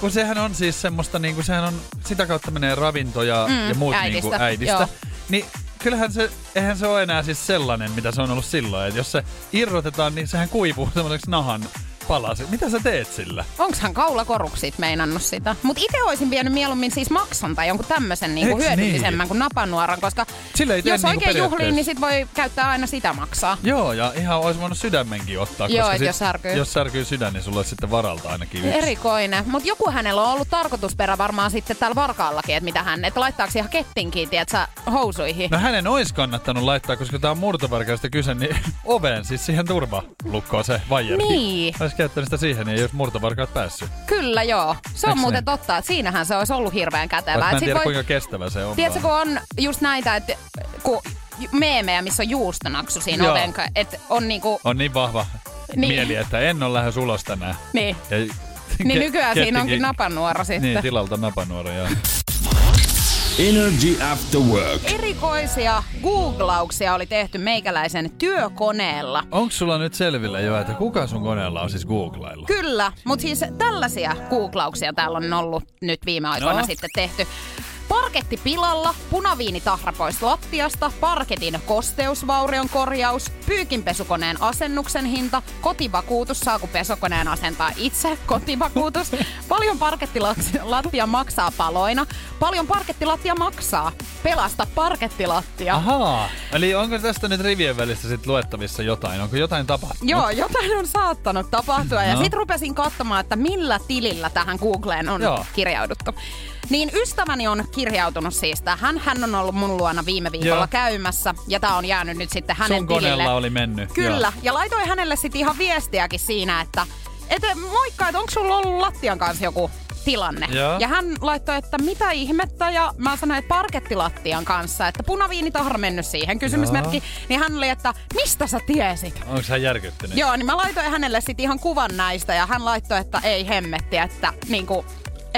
[SPEAKER 3] kun sehän on siis semmoista, niinku, sehän on, sitä kautta menee ravinto ja,
[SPEAKER 2] Mm,
[SPEAKER 3] ja muut
[SPEAKER 2] äidistä,
[SPEAKER 3] Niinku äidistä.
[SPEAKER 2] joo.
[SPEAKER 3] Niin kyllähän se, eihän se ole enää siis sellainen, mitä se on ollut silloin. Että jos se irrotetaan, niin sehän kuivuu semmoiseksi nahan palaset. Mitä sä teet sillä?
[SPEAKER 2] Onks hän kaulakoruksit meinannut sitä? Mut itse olisin vienyt mieluummin siis maksan tai jonkun tämmöisen niinku hyödyllisemmän
[SPEAKER 3] niin?
[SPEAKER 2] kuin napanuoran, koska jos
[SPEAKER 3] niinku
[SPEAKER 2] oikein juhliin, niin sit voi käyttää aina sitä maksaa.
[SPEAKER 3] Joo, ja ihan olisi voinut sydämenkin ottaa.
[SPEAKER 2] Joo,
[SPEAKER 3] koska
[SPEAKER 2] et jos särkyy.
[SPEAKER 3] Jos särkyy sydän, niin sulla olisi sitten varalta ainakin yksi.
[SPEAKER 2] Erikoinen. Mutta joku hänellä on ollut tarkoitusperä varmaan sitten täällä varkaallakin, että mitä hän, että laittaako ihan kettin kiinni, että sä housuihin.
[SPEAKER 3] No hänen olisi kannattanut laittaa, koska tää on murtovarkaista kyse, niin oveen, siis siihen turvalukkoon se vaijeri.
[SPEAKER 2] Niin.
[SPEAKER 3] Olisi käyttänyt sitä siihen, niin ei olisi murtovarkaat päässyt.
[SPEAKER 2] Kyllä joo. Se on
[SPEAKER 3] Eiks
[SPEAKER 2] muuten
[SPEAKER 3] niin?
[SPEAKER 2] totta, että siinähän se olisi ollut hirveän kätevää.
[SPEAKER 3] Mä en tiedä,
[SPEAKER 2] voi-
[SPEAKER 3] kuinka kestävä se on.
[SPEAKER 2] Tiedätkö, kun on just näitä, että kun meemejä, missä on juustonaksu siinä
[SPEAKER 3] Joo.
[SPEAKER 2] oven, että on niinku,
[SPEAKER 3] On niin vahva
[SPEAKER 2] Niin.
[SPEAKER 3] mieli, että en ole lähes ulos tänään.
[SPEAKER 2] niin,
[SPEAKER 3] Ja
[SPEAKER 2] niin nykyään siinä onkin
[SPEAKER 3] kettikin-
[SPEAKER 2] napanuora sitten.
[SPEAKER 3] Niin, tilalta napanuora, joo.
[SPEAKER 1] Energy After Work.
[SPEAKER 2] Erikoisia googlauksia oli tehty meikäläisen työkoneella.
[SPEAKER 3] Onko sulla nyt selvillä jo, että kuka sun koneella on siis googlailla?
[SPEAKER 2] Kyllä, mutta siis tällaisia googlauksia täällä on ollut nyt viime aikoina
[SPEAKER 3] No.
[SPEAKER 2] sitten tehty. Parketti pilalla, punaviinitahra pois lattiasta, parketin kosteusvaurion korjaus, pyykinpesukoneen asennuksen hinta, kotivakuutus, saako pesukoneen asentaa itse, kotivakuutus, paljon parkettilattia maksaa paloina, paljon parkettilattia maksaa, pelasta parkettilattia.
[SPEAKER 3] Ahaa, eli onko tästä nyt rivien välistä sit luettavissa jotain? Onko jotain tapahtunut?
[SPEAKER 2] Joo, jotain on saattanut tapahtua. Ja
[SPEAKER 3] No.
[SPEAKER 2] sitten rupesin katsomaan, että millä tilillä tähän Googleen on
[SPEAKER 3] Joo.
[SPEAKER 2] kirjauduttu. Niin ystäväni on kirjautunut siis tähän. Hän on ollut mun luona viime viikolla
[SPEAKER 3] Joo.
[SPEAKER 2] käymässä. Ja tää on jäänyt nyt sitten hänen
[SPEAKER 3] Sun
[SPEAKER 2] tilille.
[SPEAKER 3] koneella oli mennyt.
[SPEAKER 2] Kyllä.
[SPEAKER 3] Joo.
[SPEAKER 2] Ja laitoin hänelle sitten ihan viestiäkin siinä, että et, moikka, että onko sulla ollut lattian kanssa joku tilanne.
[SPEAKER 3] Joo.
[SPEAKER 2] Ja hän laittoi, että mitä ihmettä, ja mä sanoin, että parkettilattian kanssa, että punaviinitahra mennyt siihen, kysymysmerkki. Niin hän oli, että mistä sä tiesit?
[SPEAKER 3] Onko hän järkyttynyt?
[SPEAKER 2] Joo, niin mä laitoin hänelle sitten ihan kuvan näistä ja hän laittoi, että ei hemmetti, että niinku,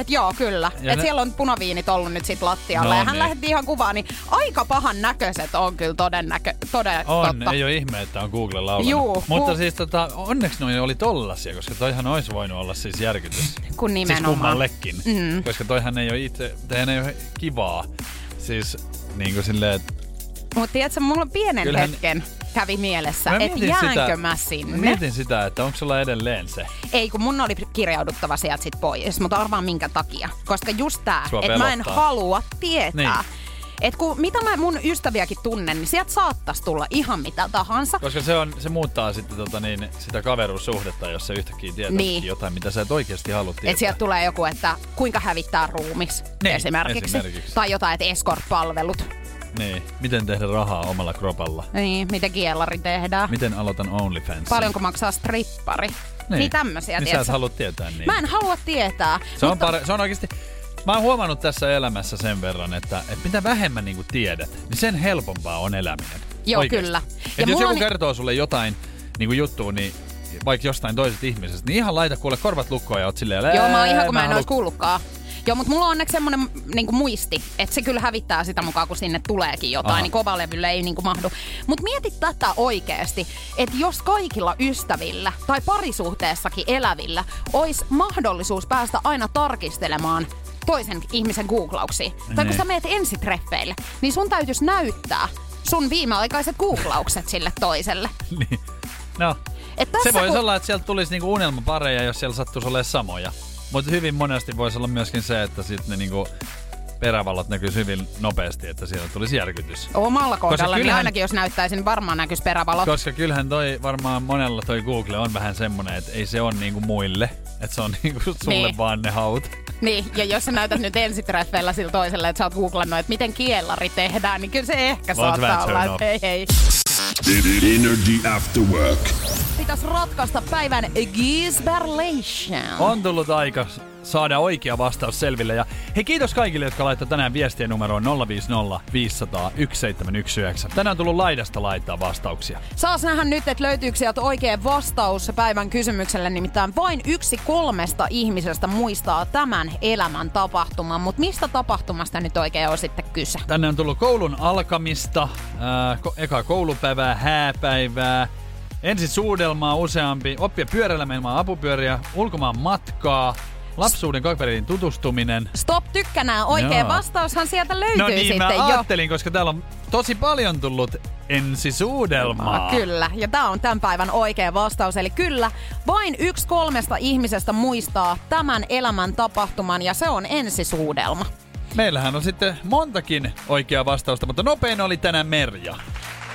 [SPEAKER 2] et joo, kyllä.
[SPEAKER 3] Ja
[SPEAKER 2] Et
[SPEAKER 3] ne-
[SPEAKER 2] siellä on punaviinit ollut nyt sit lattialla.
[SPEAKER 3] No
[SPEAKER 2] ja hän
[SPEAKER 3] niin.
[SPEAKER 2] lähetti ihan kuvaa, niin aika pahan näköiset on kyllä todennäkö, toden
[SPEAKER 3] On,
[SPEAKER 2] totta.
[SPEAKER 3] ei ole ihme, että on Google laulanut.
[SPEAKER 2] Juu,
[SPEAKER 3] Mutta
[SPEAKER 2] ku-
[SPEAKER 3] siis tota, onneksi noin oli tollasia, koska toihan olisi voinut olla siis järkytys.
[SPEAKER 2] Kun
[SPEAKER 3] Siis
[SPEAKER 2] nimenomaan.
[SPEAKER 3] kummallekin. Mm. Koska toihan ei ole itse, ei ole kivaa. Siis niin kuin silleen, että
[SPEAKER 2] Mutta tiedätkö, mulla pienen
[SPEAKER 3] Kyllähän-
[SPEAKER 2] hetken kävi mielessä, että jäänkö
[SPEAKER 3] sitä-
[SPEAKER 2] mä sinne.
[SPEAKER 3] Mä mietin sitä, että onko sulla edelleen se.
[SPEAKER 2] Ei, kun mun oli kirjauduttava sieltä sit pois, mutta arvaan minkä takia. Koska just tää, että mä en halua tietää.
[SPEAKER 3] Niin.
[SPEAKER 2] Et kun, mitä mä mun ystäviäkin tunnen, niin sieltä saattaisi tulla ihan mitä tahansa.
[SPEAKER 3] Koska se, on, se muuttaa sitten tota niin, sitä kaveruussuhdetta, jos se yhtäkkiä tietää
[SPEAKER 2] Niin.
[SPEAKER 3] jotain, mitä sä et oikeasti halua tietää.
[SPEAKER 2] Että sieltä tulee joku, että kuinka hävittää ruumis
[SPEAKER 3] Niin,
[SPEAKER 2] esimerkiksi.
[SPEAKER 3] esimerkiksi.
[SPEAKER 2] Tai jotain, että escort-palvelut.
[SPEAKER 3] Niin. Miten tehdä rahaa omalla kropalla?
[SPEAKER 2] Niin, miten kielari tehdään.
[SPEAKER 3] Miten aloitan OnlyFans?
[SPEAKER 2] Paljonko maksaa strippari. Niin, niin tämmöisiä,
[SPEAKER 3] Niin sä et halua tietää niin.
[SPEAKER 2] Mä en halua tietää.
[SPEAKER 3] Se on, pare- se on oikeasti... Mä oon huomannut tässä elämässä sen verran, että, että mitä vähemmän niin tiedät, niin sen helpompaa on eläminen.
[SPEAKER 2] Joo,
[SPEAKER 3] Oikeasti.
[SPEAKER 2] kyllä.
[SPEAKER 3] Et
[SPEAKER 2] Ja
[SPEAKER 3] jos joku
[SPEAKER 2] on-
[SPEAKER 3] kertoo sulle jotain niin kuin juttua, niin vaikka jostain toisesta ihmisestä, niin ihan laita kuule korvat lukkoon ja oot silleen,
[SPEAKER 2] Joo, mä oon
[SPEAKER 3] "Ää,
[SPEAKER 2] ihan kun mä en olisi kuullutkaan. Joo, mutta mulla on onneksi semmoinen niin muisti, että se kyllä hävittää sitä mukaan, kun sinne tuleekin jotain,
[SPEAKER 3] Aha.
[SPEAKER 2] niin kovalevylle ei niin kuin mahdu. Mutta mieti tätä oikeasti, että jos kaikilla ystävillä tai parisuhteessakin elävillä olisi mahdollisuus päästä aina tarkistelemaan toisen ihmisen googlauksia. Tai kun
[SPEAKER 3] Niin.
[SPEAKER 2] sä meet ensitreffeille, niin sun täytyisi näyttää sun viimeaikaiset googlaukset sille toiselle.
[SPEAKER 3] Niin. No,
[SPEAKER 2] Et tässä
[SPEAKER 3] se voisi
[SPEAKER 2] kun-
[SPEAKER 3] olla, että sieltä tulisi niinku unelmapareja, jos siellä sattuisi olemaan samoja. Mutta hyvin monesti voisi olla myöskin se, että sitten ne niinku perävallot näkyisi hyvin nopeasti, että siellä tulisi järkytys.
[SPEAKER 2] Omalla kohdalla, niin
[SPEAKER 3] kyllähän-
[SPEAKER 2] ainakin jos näyttäisin, varmaan näkyisi perävalot.
[SPEAKER 3] Koska kyllähän toi varmaan monella toi Google on vähän semmonen, että ei se on niinku muille. Että se on niinku sulle
[SPEAKER 2] Niin.
[SPEAKER 3] vaan ne haut.
[SPEAKER 2] Niin, ja jos sä näytät nyt ensitreffeillä sillä toiselle, että sä oot googlannut, että miten kiellari tehdään, niin kyllä se ehkä
[SPEAKER 3] Vaan
[SPEAKER 2] saattaa olla, että hei hei.
[SPEAKER 1] Energy After Work.
[SPEAKER 2] Pitäisi ratkaista päivän Gisberlation.
[SPEAKER 3] On tullut aika saada oikea vastaus selville. Ja hei kiitos kaikille, jotka laittoi tänään viestiä numeroon 050 500 1719. Tänään on tullut laidasta laittaa vastauksia.
[SPEAKER 2] Saas nähdä nyt, että löytyykö sieltä oikea vastaus päivän kysymykselle. Nimittäin vain yksi kolmesta ihmisestä muistaa tämän elämän tapahtuman. Mutta mistä tapahtumasta nyt oikein on sitten kyse?
[SPEAKER 3] Tänne on tullut koulun alkamista, ää, ko- eka koulupäivää, hääpäivää, ensin suudelmaa useampi, oppia pyöräilemään ilman apupyöriä, ulkomaan matkaa, Lapsuuden kaverin tutustuminen.
[SPEAKER 2] Stop tykkänään. Oikea
[SPEAKER 3] Joo.
[SPEAKER 2] vastaushan sieltä löytyy
[SPEAKER 3] No niin,
[SPEAKER 2] sitten
[SPEAKER 3] mä
[SPEAKER 2] jo.
[SPEAKER 3] ajattelin, koska täällä on tosi paljon tullut ensisuudelmaa.
[SPEAKER 2] Kyllä, ja tämä on tämän päivän oikea vastaus. Eli kyllä, vain yksi kolmesta ihmisestä muistaa tämän elämän tapahtuman, ja se on ensisuudelma.
[SPEAKER 3] Meillähän on sitten montakin oikeaa vastausta, mutta nopein oli tänään Merja.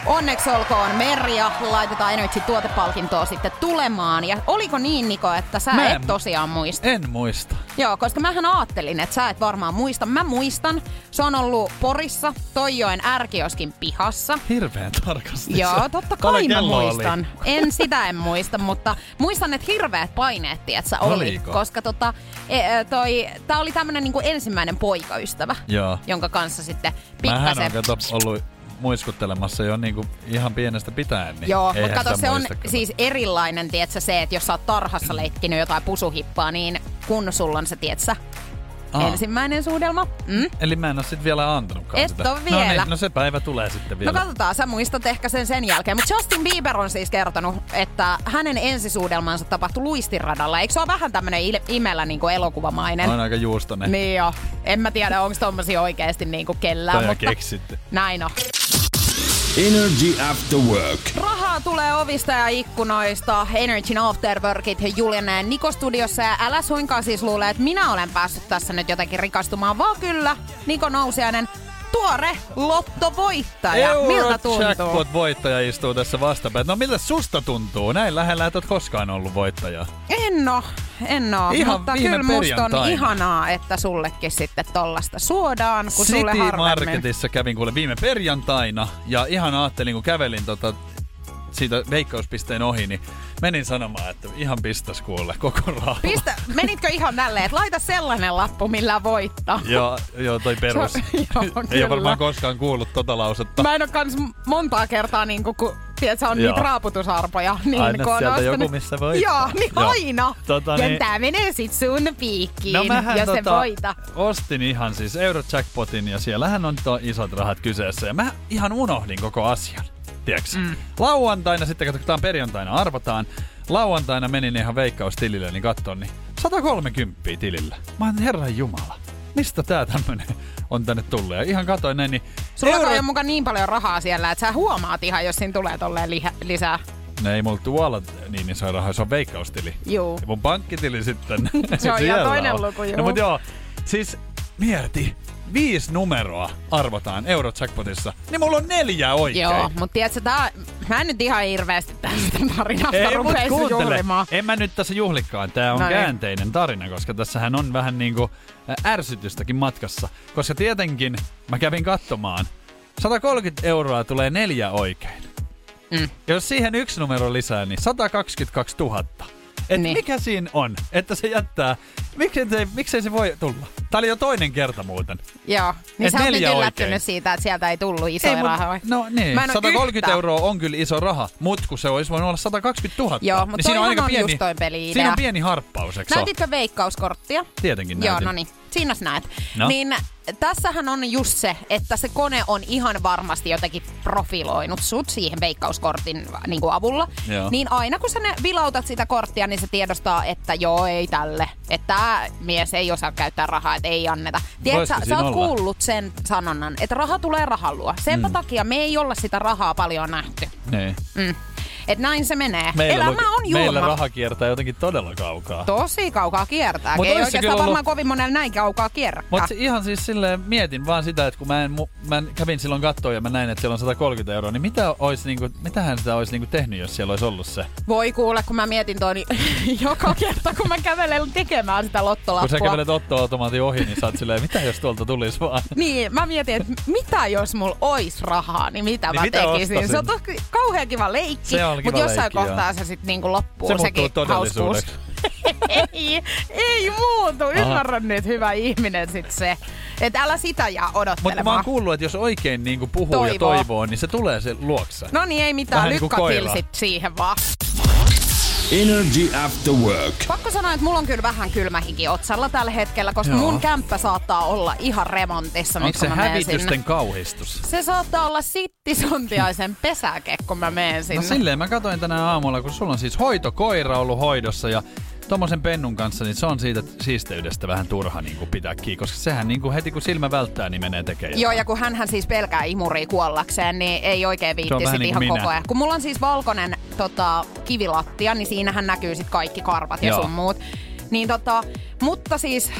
[SPEAKER 2] Onneksi olkoon Merja, laitetaan Energy tuotepalkintoa sitten tulemaan. Ja oliko niin, Niko, että sä
[SPEAKER 3] Mä
[SPEAKER 2] et tosiaan muista?
[SPEAKER 3] En muista.
[SPEAKER 2] Joo, koska mähän ajattelin, että sä et varmaan muista. Mä muistan. Se on ollut Porissa, Toijoen ärkioskin pihassa.
[SPEAKER 3] Hirveän tarkasti.
[SPEAKER 2] Joo, totta kai mä
[SPEAKER 3] kello oli?
[SPEAKER 2] muistan. En sitä en muista, mutta muistan, että hirveät paineet, että oli.
[SPEAKER 3] Oliko?
[SPEAKER 2] Koska tota, e, e, toi, tää oli tämmönen niinku ensimmäinen poikaystävä,
[SPEAKER 3] Joo.
[SPEAKER 2] jonka kanssa sitten
[SPEAKER 3] Mähän
[SPEAKER 2] pikkasen...
[SPEAKER 3] on kato, ollut muiskuttelemassa jo niinku ihan pienestä pitäen. Niin
[SPEAKER 2] Joo, mutta kato, se on
[SPEAKER 3] kato.
[SPEAKER 2] siis erilainen, tietsä, se, että jos sä oot tarhassa leikkinyt jotain pusuhippaa, niin kun sulla on se, tietsä,
[SPEAKER 3] Aa.
[SPEAKER 2] ensimmäinen suudelma. Mm?
[SPEAKER 3] Eli mä en oo sit vielä antanutkaan
[SPEAKER 2] Et
[SPEAKER 3] sitä.
[SPEAKER 2] oo
[SPEAKER 3] No,
[SPEAKER 2] vielä.
[SPEAKER 3] niin, no se päivä tulee sitten vielä.
[SPEAKER 2] No katsotaan, sä muistat ehkä sen sen jälkeen. Mutta Justin Bieber on siis kertonut, että hänen ensisuudelmansa tapahtui luistiradalla. Eikö se ole vähän tämmönen imellä niin elokuvamainen?
[SPEAKER 3] on aika juustonen.
[SPEAKER 2] Niin jo. En mä tiedä, onko tommosia oikeesti niinku kellään,
[SPEAKER 3] Toi on
[SPEAKER 2] mutta
[SPEAKER 3] keksitty.
[SPEAKER 2] näin on.
[SPEAKER 1] Energy After Work.
[SPEAKER 2] Rahaa tulee ovista ja ikkunoista. Energyn Afterworkit Juliana ja Niko studiossa. Ja älä suinkaan siis luule, että minä olen päässyt tässä nyt jotenkin rikastumaan, vaan kyllä Niko Nousiainen, tuore lottovoittaja. Miltä tuntuu?
[SPEAKER 3] Eurojackpot-voittaja istuu tässä vastapäin. No miltä susta tuntuu? Näin lähellä et oot koskaan ollut voittaja.
[SPEAKER 2] En oo, en oo.
[SPEAKER 3] Ihan
[SPEAKER 2] mutta
[SPEAKER 3] viime
[SPEAKER 2] kyllä musta on ihanaa, että sullekin sitten tollasta suodaan, kun sulle
[SPEAKER 3] City
[SPEAKER 2] harvemmin.
[SPEAKER 3] Marketissa kävin kuule viime perjantaina ja ihan ajattelin, kun kävelin tota, siitä veikkauspisteen ohi, niin menin sanomaan, että ihan pistas kuule koko rahaa.
[SPEAKER 2] Pistä, menitkö ihan tälleen, että laita sellainen lappu, millä voittaa?
[SPEAKER 3] Joo, joo, toi perus.
[SPEAKER 2] Se on- joo,
[SPEAKER 3] Ei ole varmaan koskaan kuullut tota lausetta.
[SPEAKER 2] Mä en oo kans montaa kertaa niinku, kun tiedät, on
[SPEAKER 3] Joo.
[SPEAKER 2] niitä raaputusarpoja. Niin
[SPEAKER 3] Aina
[SPEAKER 2] kun on
[SPEAKER 3] sieltä
[SPEAKER 2] ostanut-
[SPEAKER 3] joku, missä voittaa.
[SPEAKER 2] Joo, niin
[SPEAKER 3] Joo.
[SPEAKER 2] aina.
[SPEAKER 3] Tota
[SPEAKER 2] ja
[SPEAKER 3] niin-
[SPEAKER 2] tää menee sit sun piikkiin,
[SPEAKER 3] No mähän
[SPEAKER 2] jos
[SPEAKER 3] tota,
[SPEAKER 2] se voita.
[SPEAKER 3] ostin ihan siis Eurojackpotin ja siellähän on tuo isot rahat kyseessä. Ja mä ihan unohdin koko asian. Tiedätkö? Mm. Lauantaina, sitten katsotaan perjantaina arvotaan. Lauantaina menin ihan veikkaustilille, niin katson, niin 130 tilillä. Mä oon herran jumala. Mistä tää tämmönen on tänne tullut? Ja ihan katoin näin, niin
[SPEAKER 2] Sulla
[SPEAKER 3] euro-
[SPEAKER 2] on mukaan niin paljon rahaa siellä, että sä huomaat ihan, jos siinä tulee tolleen liha- lisää.
[SPEAKER 3] No ei mulla tuolla niin iso raha, se on veikkaustili.
[SPEAKER 2] Juu.
[SPEAKER 3] Ja mun pankkitili sitten.
[SPEAKER 2] Se on ihan toinen luku, juu.
[SPEAKER 3] No mut joo, siis mieti, viisi numeroa arvotaan Eurojackpotissa, niin mulla on neljä oikein.
[SPEAKER 2] Joo, mutta tiedätkö, tää, mä en nyt ihan hirveästi tästä tarinasta
[SPEAKER 3] Ei,
[SPEAKER 2] rupeisi
[SPEAKER 3] kuuntele.
[SPEAKER 2] juhlimaan.
[SPEAKER 3] En mä nyt tässä juhlikaan. Tää on
[SPEAKER 2] No niin.
[SPEAKER 3] käänteinen tarina, koska tässähän on vähän niinku ärsytystäkin matkassa. Koska tietenkin mä kävin katsomaan. 130 euroa tulee neljä oikein.
[SPEAKER 2] Mm.
[SPEAKER 3] Jos siihen yksi numero lisää, niin 122 000. Et
[SPEAKER 2] Niin.
[SPEAKER 3] mikä siinä on, että se jättää... Miksei se, miksei se voi tulla? Tää oli jo toinen kerta muuten.
[SPEAKER 2] Joo, niin
[SPEAKER 3] Et
[SPEAKER 2] sä oot nyt yllättynyt siitä, että sieltä ei tullut isoja
[SPEAKER 3] mut-
[SPEAKER 2] rahoja.
[SPEAKER 3] No niin,
[SPEAKER 2] Mä en oo
[SPEAKER 3] 130
[SPEAKER 2] yhtään.
[SPEAKER 3] euroa on kyllä iso raha, mutta kun se olisi voinut olla 120 000.
[SPEAKER 2] Joo, mut
[SPEAKER 3] niin siinä on aika
[SPEAKER 2] on
[SPEAKER 3] pieni,
[SPEAKER 2] just toi peli-idea.
[SPEAKER 3] Siinä on pieni harppaus, eikö?
[SPEAKER 2] Näytitkö veikkauskorttia?
[SPEAKER 3] Tietenkin
[SPEAKER 2] Joo,
[SPEAKER 3] näytin.
[SPEAKER 2] no niin. Siinä sä näet.
[SPEAKER 3] No.
[SPEAKER 2] Niin tässähän on just se, että se kone on ihan varmasti jotenkin profiloinut sut siihen veikkauskortin niin kuin avulla.
[SPEAKER 3] Joo.
[SPEAKER 2] Niin aina kun sä ne vilautat sitä korttia, niin se tiedostaa, että joo, ei tälle. Että tää mies ei osaa käyttää rahaa, että ei anneta. Tiedätkö, sä, sä oot
[SPEAKER 3] olla?
[SPEAKER 2] kuullut sen sanonnan, että raha tulee rahan luo. Senpä mm. takia me ei olla sitä rahaa paljon nähty.
[SPEAKER 3] Niin.
[SPEAKER 2] Mm. Et näin se menee.
[SPEAKER 3] Meillä,
[SPEAKER 2] Elämä on julma.
[SPEAKER 3] meillä raha kiertää jotenkin todella kaukaa.
[SPEAKER 2] Tosi kaukaa kiertää.
[SPEAKER 3] Mut
[SPEAKER 2] Ei oikeastaan varmaan
[SPEAKER 3] ollut-
[SPEAKER 2] kovin monella näin kaukaa kierrä.
[SPEAKER 3] Mutta ihan siis silleen mietin vaan sitä, että kun mä, en, mä kävin silloin kattoon ja mä näin, että siellä on 130 euroa, niin mitä ois, niinku, mitähän sitä olisi niinku tehnyt, jos siellä olisi ollut se?
[SPEAKER 2] Voi kuule, kun mä mietin toi, niin joka kerta kun mä kävelen tekemään sitä
[SPEAKER 3] Kun sä
[SPEAKER 2] lottolappua.
[SPEAKER 3] kävelet Otto-automaatin ohi, niin sä oot silleen, mitä jos tuolta tulisi vaan?
[SPEAKER 2] Niin, mä mietin, että mitä jos mulla ois rahaa, niin mitä
[SPEAKER 3] Niin
[SPEAKER 2] mä
[SPEAKER 3] mitä
[SPEAKER 2] tekisin. Se on tosi kauhean kiva leikki,
[SPEAKER 3] Se on
[SPEAKER 2] mutta jossain
[SPEAKER 3] leikki,
[SPEAKER 2] kohtaa
[SPEAKER 3] joo.
[SPEAKER 2] se sitten niinku loppuu
[SPEAKER 3] Se
[SPEAKER 2] sekin hauskuus. ei, ei muutu. Ymmärrä nyt, hyvä ihminen sit se. Että älä sitä jää
[SPEAKER 3] Mutta mä
[SPEAKER 2] odottelemaan.
[SPEAKER 3] oon kuullut, että jos oikein niinku puhuu ja
[SPEAKER 2] Toivoo.
[SPEAKER 3] toivoo, niin se tulee se luokse.
[SPEAKER 2] No niin, ei mitään.
[SPEAKER 3] Koira.
[SPEAKER 2] Lykkätilsit siihen vaan.
[SPEAKER 1] Energy After Work.
[SPEAKER 2] Pakko sanoa, että mulla on kyllä vähän kylmähiki otsalla tällä hetkellä, koska
[SPEAKER 3] Joo.
[SPEAKER 2] mun kämppä saattaa olla ihan remontissa nyt,
[SPEAKER 3] Onko se
[SPEAKER 2] kun mä menen
[SPEAKER 3] hävitysten
[SPEAKER 2] sinne.
[SPEAKER 3] kauhistus?
[SPEAKER 2] Se saattaa olla sittisontiaisen pesäke, kun mä menen sinne.
[SPEAKER 3] No silleen mä katsoin tänään aamulla, kun sulla on siis hoitokoira ollut hoidossa ja tommosen pennun kanssa, niin se on siitä siisteydestä vähän turha niin kuin pitää kiinni, koska sehän niin kuin heti kun silmä välttää, niin menee tekemään.
[SPEAKER 2] Joo, ja kun hän siis pelkää imuria kuollakseen, niin ei oikein viitti sit
[SPEAKER 3] niin
[SPEAKER 2] ihan
[SPEAKER 3] kuin
[SPEAKER 2] koko
[SPEAKER 3] minä.
[SPEAKER 2] ajan. Kun mulla on siis valkoinen tota, kivilattia, niin siinähän näkyy sit kaikki karvat ja
[SPEAKER 3] Joo.
[SPEAKER 2] sun muut. Niin tota, mutta siis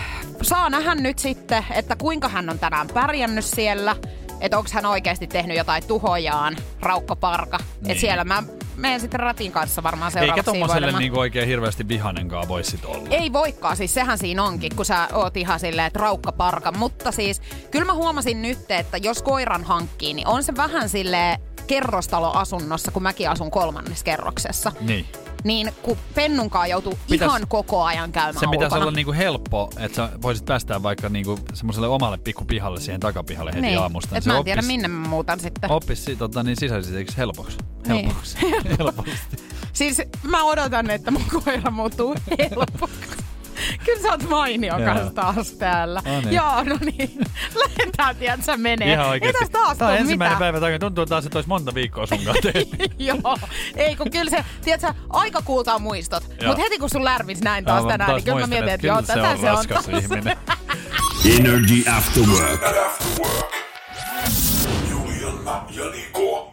[SPEAKER 2] saa nähdä nyt sitten, että kuinka hän on tänään pärjännyt siellä. Että onko hän oikeasti tehnyt jotain tuhojaan, raukkaparka.
[SPEAKER 3] Niin.
[SPEAKER 2] Että siellä mä menen sitten ratin kanssa varmaan
[SPEAKER 3] Eikä
[SPEAKER 2] seuraavaksi
[SPEAKER 3] tommoselle
[SPEAKER 2] siivoilemaan.
[SPEAKER 3] niin kuin oikein hirveästi vihanenkaan voi sit olla.
[SPEAKER 2] Ei voikaan, siis sehän siinä onkin, kun sä oot ihan silleen, että raukkaparka. Mutta siis, kyllä mä huomasin nyt, että jos koiran hankkii, niin on se vähän silleen kerrostaloasunnossa, kun mäkin asun kolmannes kerroksessa.
[SPEAKER 3] Niin.
[SPEAKER 2] Niin kun pennunkaan joutuu
[SPEAKER 3] Pitäis-
[SPEAKER 2] ihan koko ajan käymään
[SPEAKER 3] Se pitäisi olla niinku helppo, että sä voisit päästää vaikka niinku semmoiselle omalle pikkupihalle siihen takapihalle heti
[SPEAKER 2] niin.
[SPEAKER 3] aamusta.
[SPEAKER 2] Et mä en tiedä,
[SPEAKER 3] oppis-
[SPEAKER 2] minne mä muutan sitten.
[SPEAKER 3] Oppis si- tota, niin sisäisesti helpoksi.
[SPEAKER 2] Niin.
[SPEAKER 3] Helpoksi. Helposti.
[SPEAKER 2] Siis mä odotan, että mun koira muuttuu helpoksi. Kyllä sä oot mainio kanssa taas täällä.
[SPEAKER 3] No niin.
[SPEAKER 2] Joo, no niin. Lähdetään, tiedätkö, menee.
[SPEAKER 3] Ihan
[SPEAKER 2] Ei
[SPEAKER 3] oikeesti.
[SPEAKER 2] tässä taas
[SPEAKER 3] Tää on ensimmäinen
[SPEAKER 2] mitään.
[SPEAKER 3] päivä. Tuntuu taas, että olisi monta viikkoa sun kanssa.
[SPEAKER 2] Joo, ei kun kyllä se, tiedätkö, aika kuultaa muistot. Mutta heti kun sun lärvis näin taas tänään,
[SPEAKER 3] taas
[SPEAKER 2] niin kyllä mä mietin, että joo, tätä se on. taas.
[SPEAKER 1] Energy After Work.
[SPEAKER 4] Juliana ja Niko.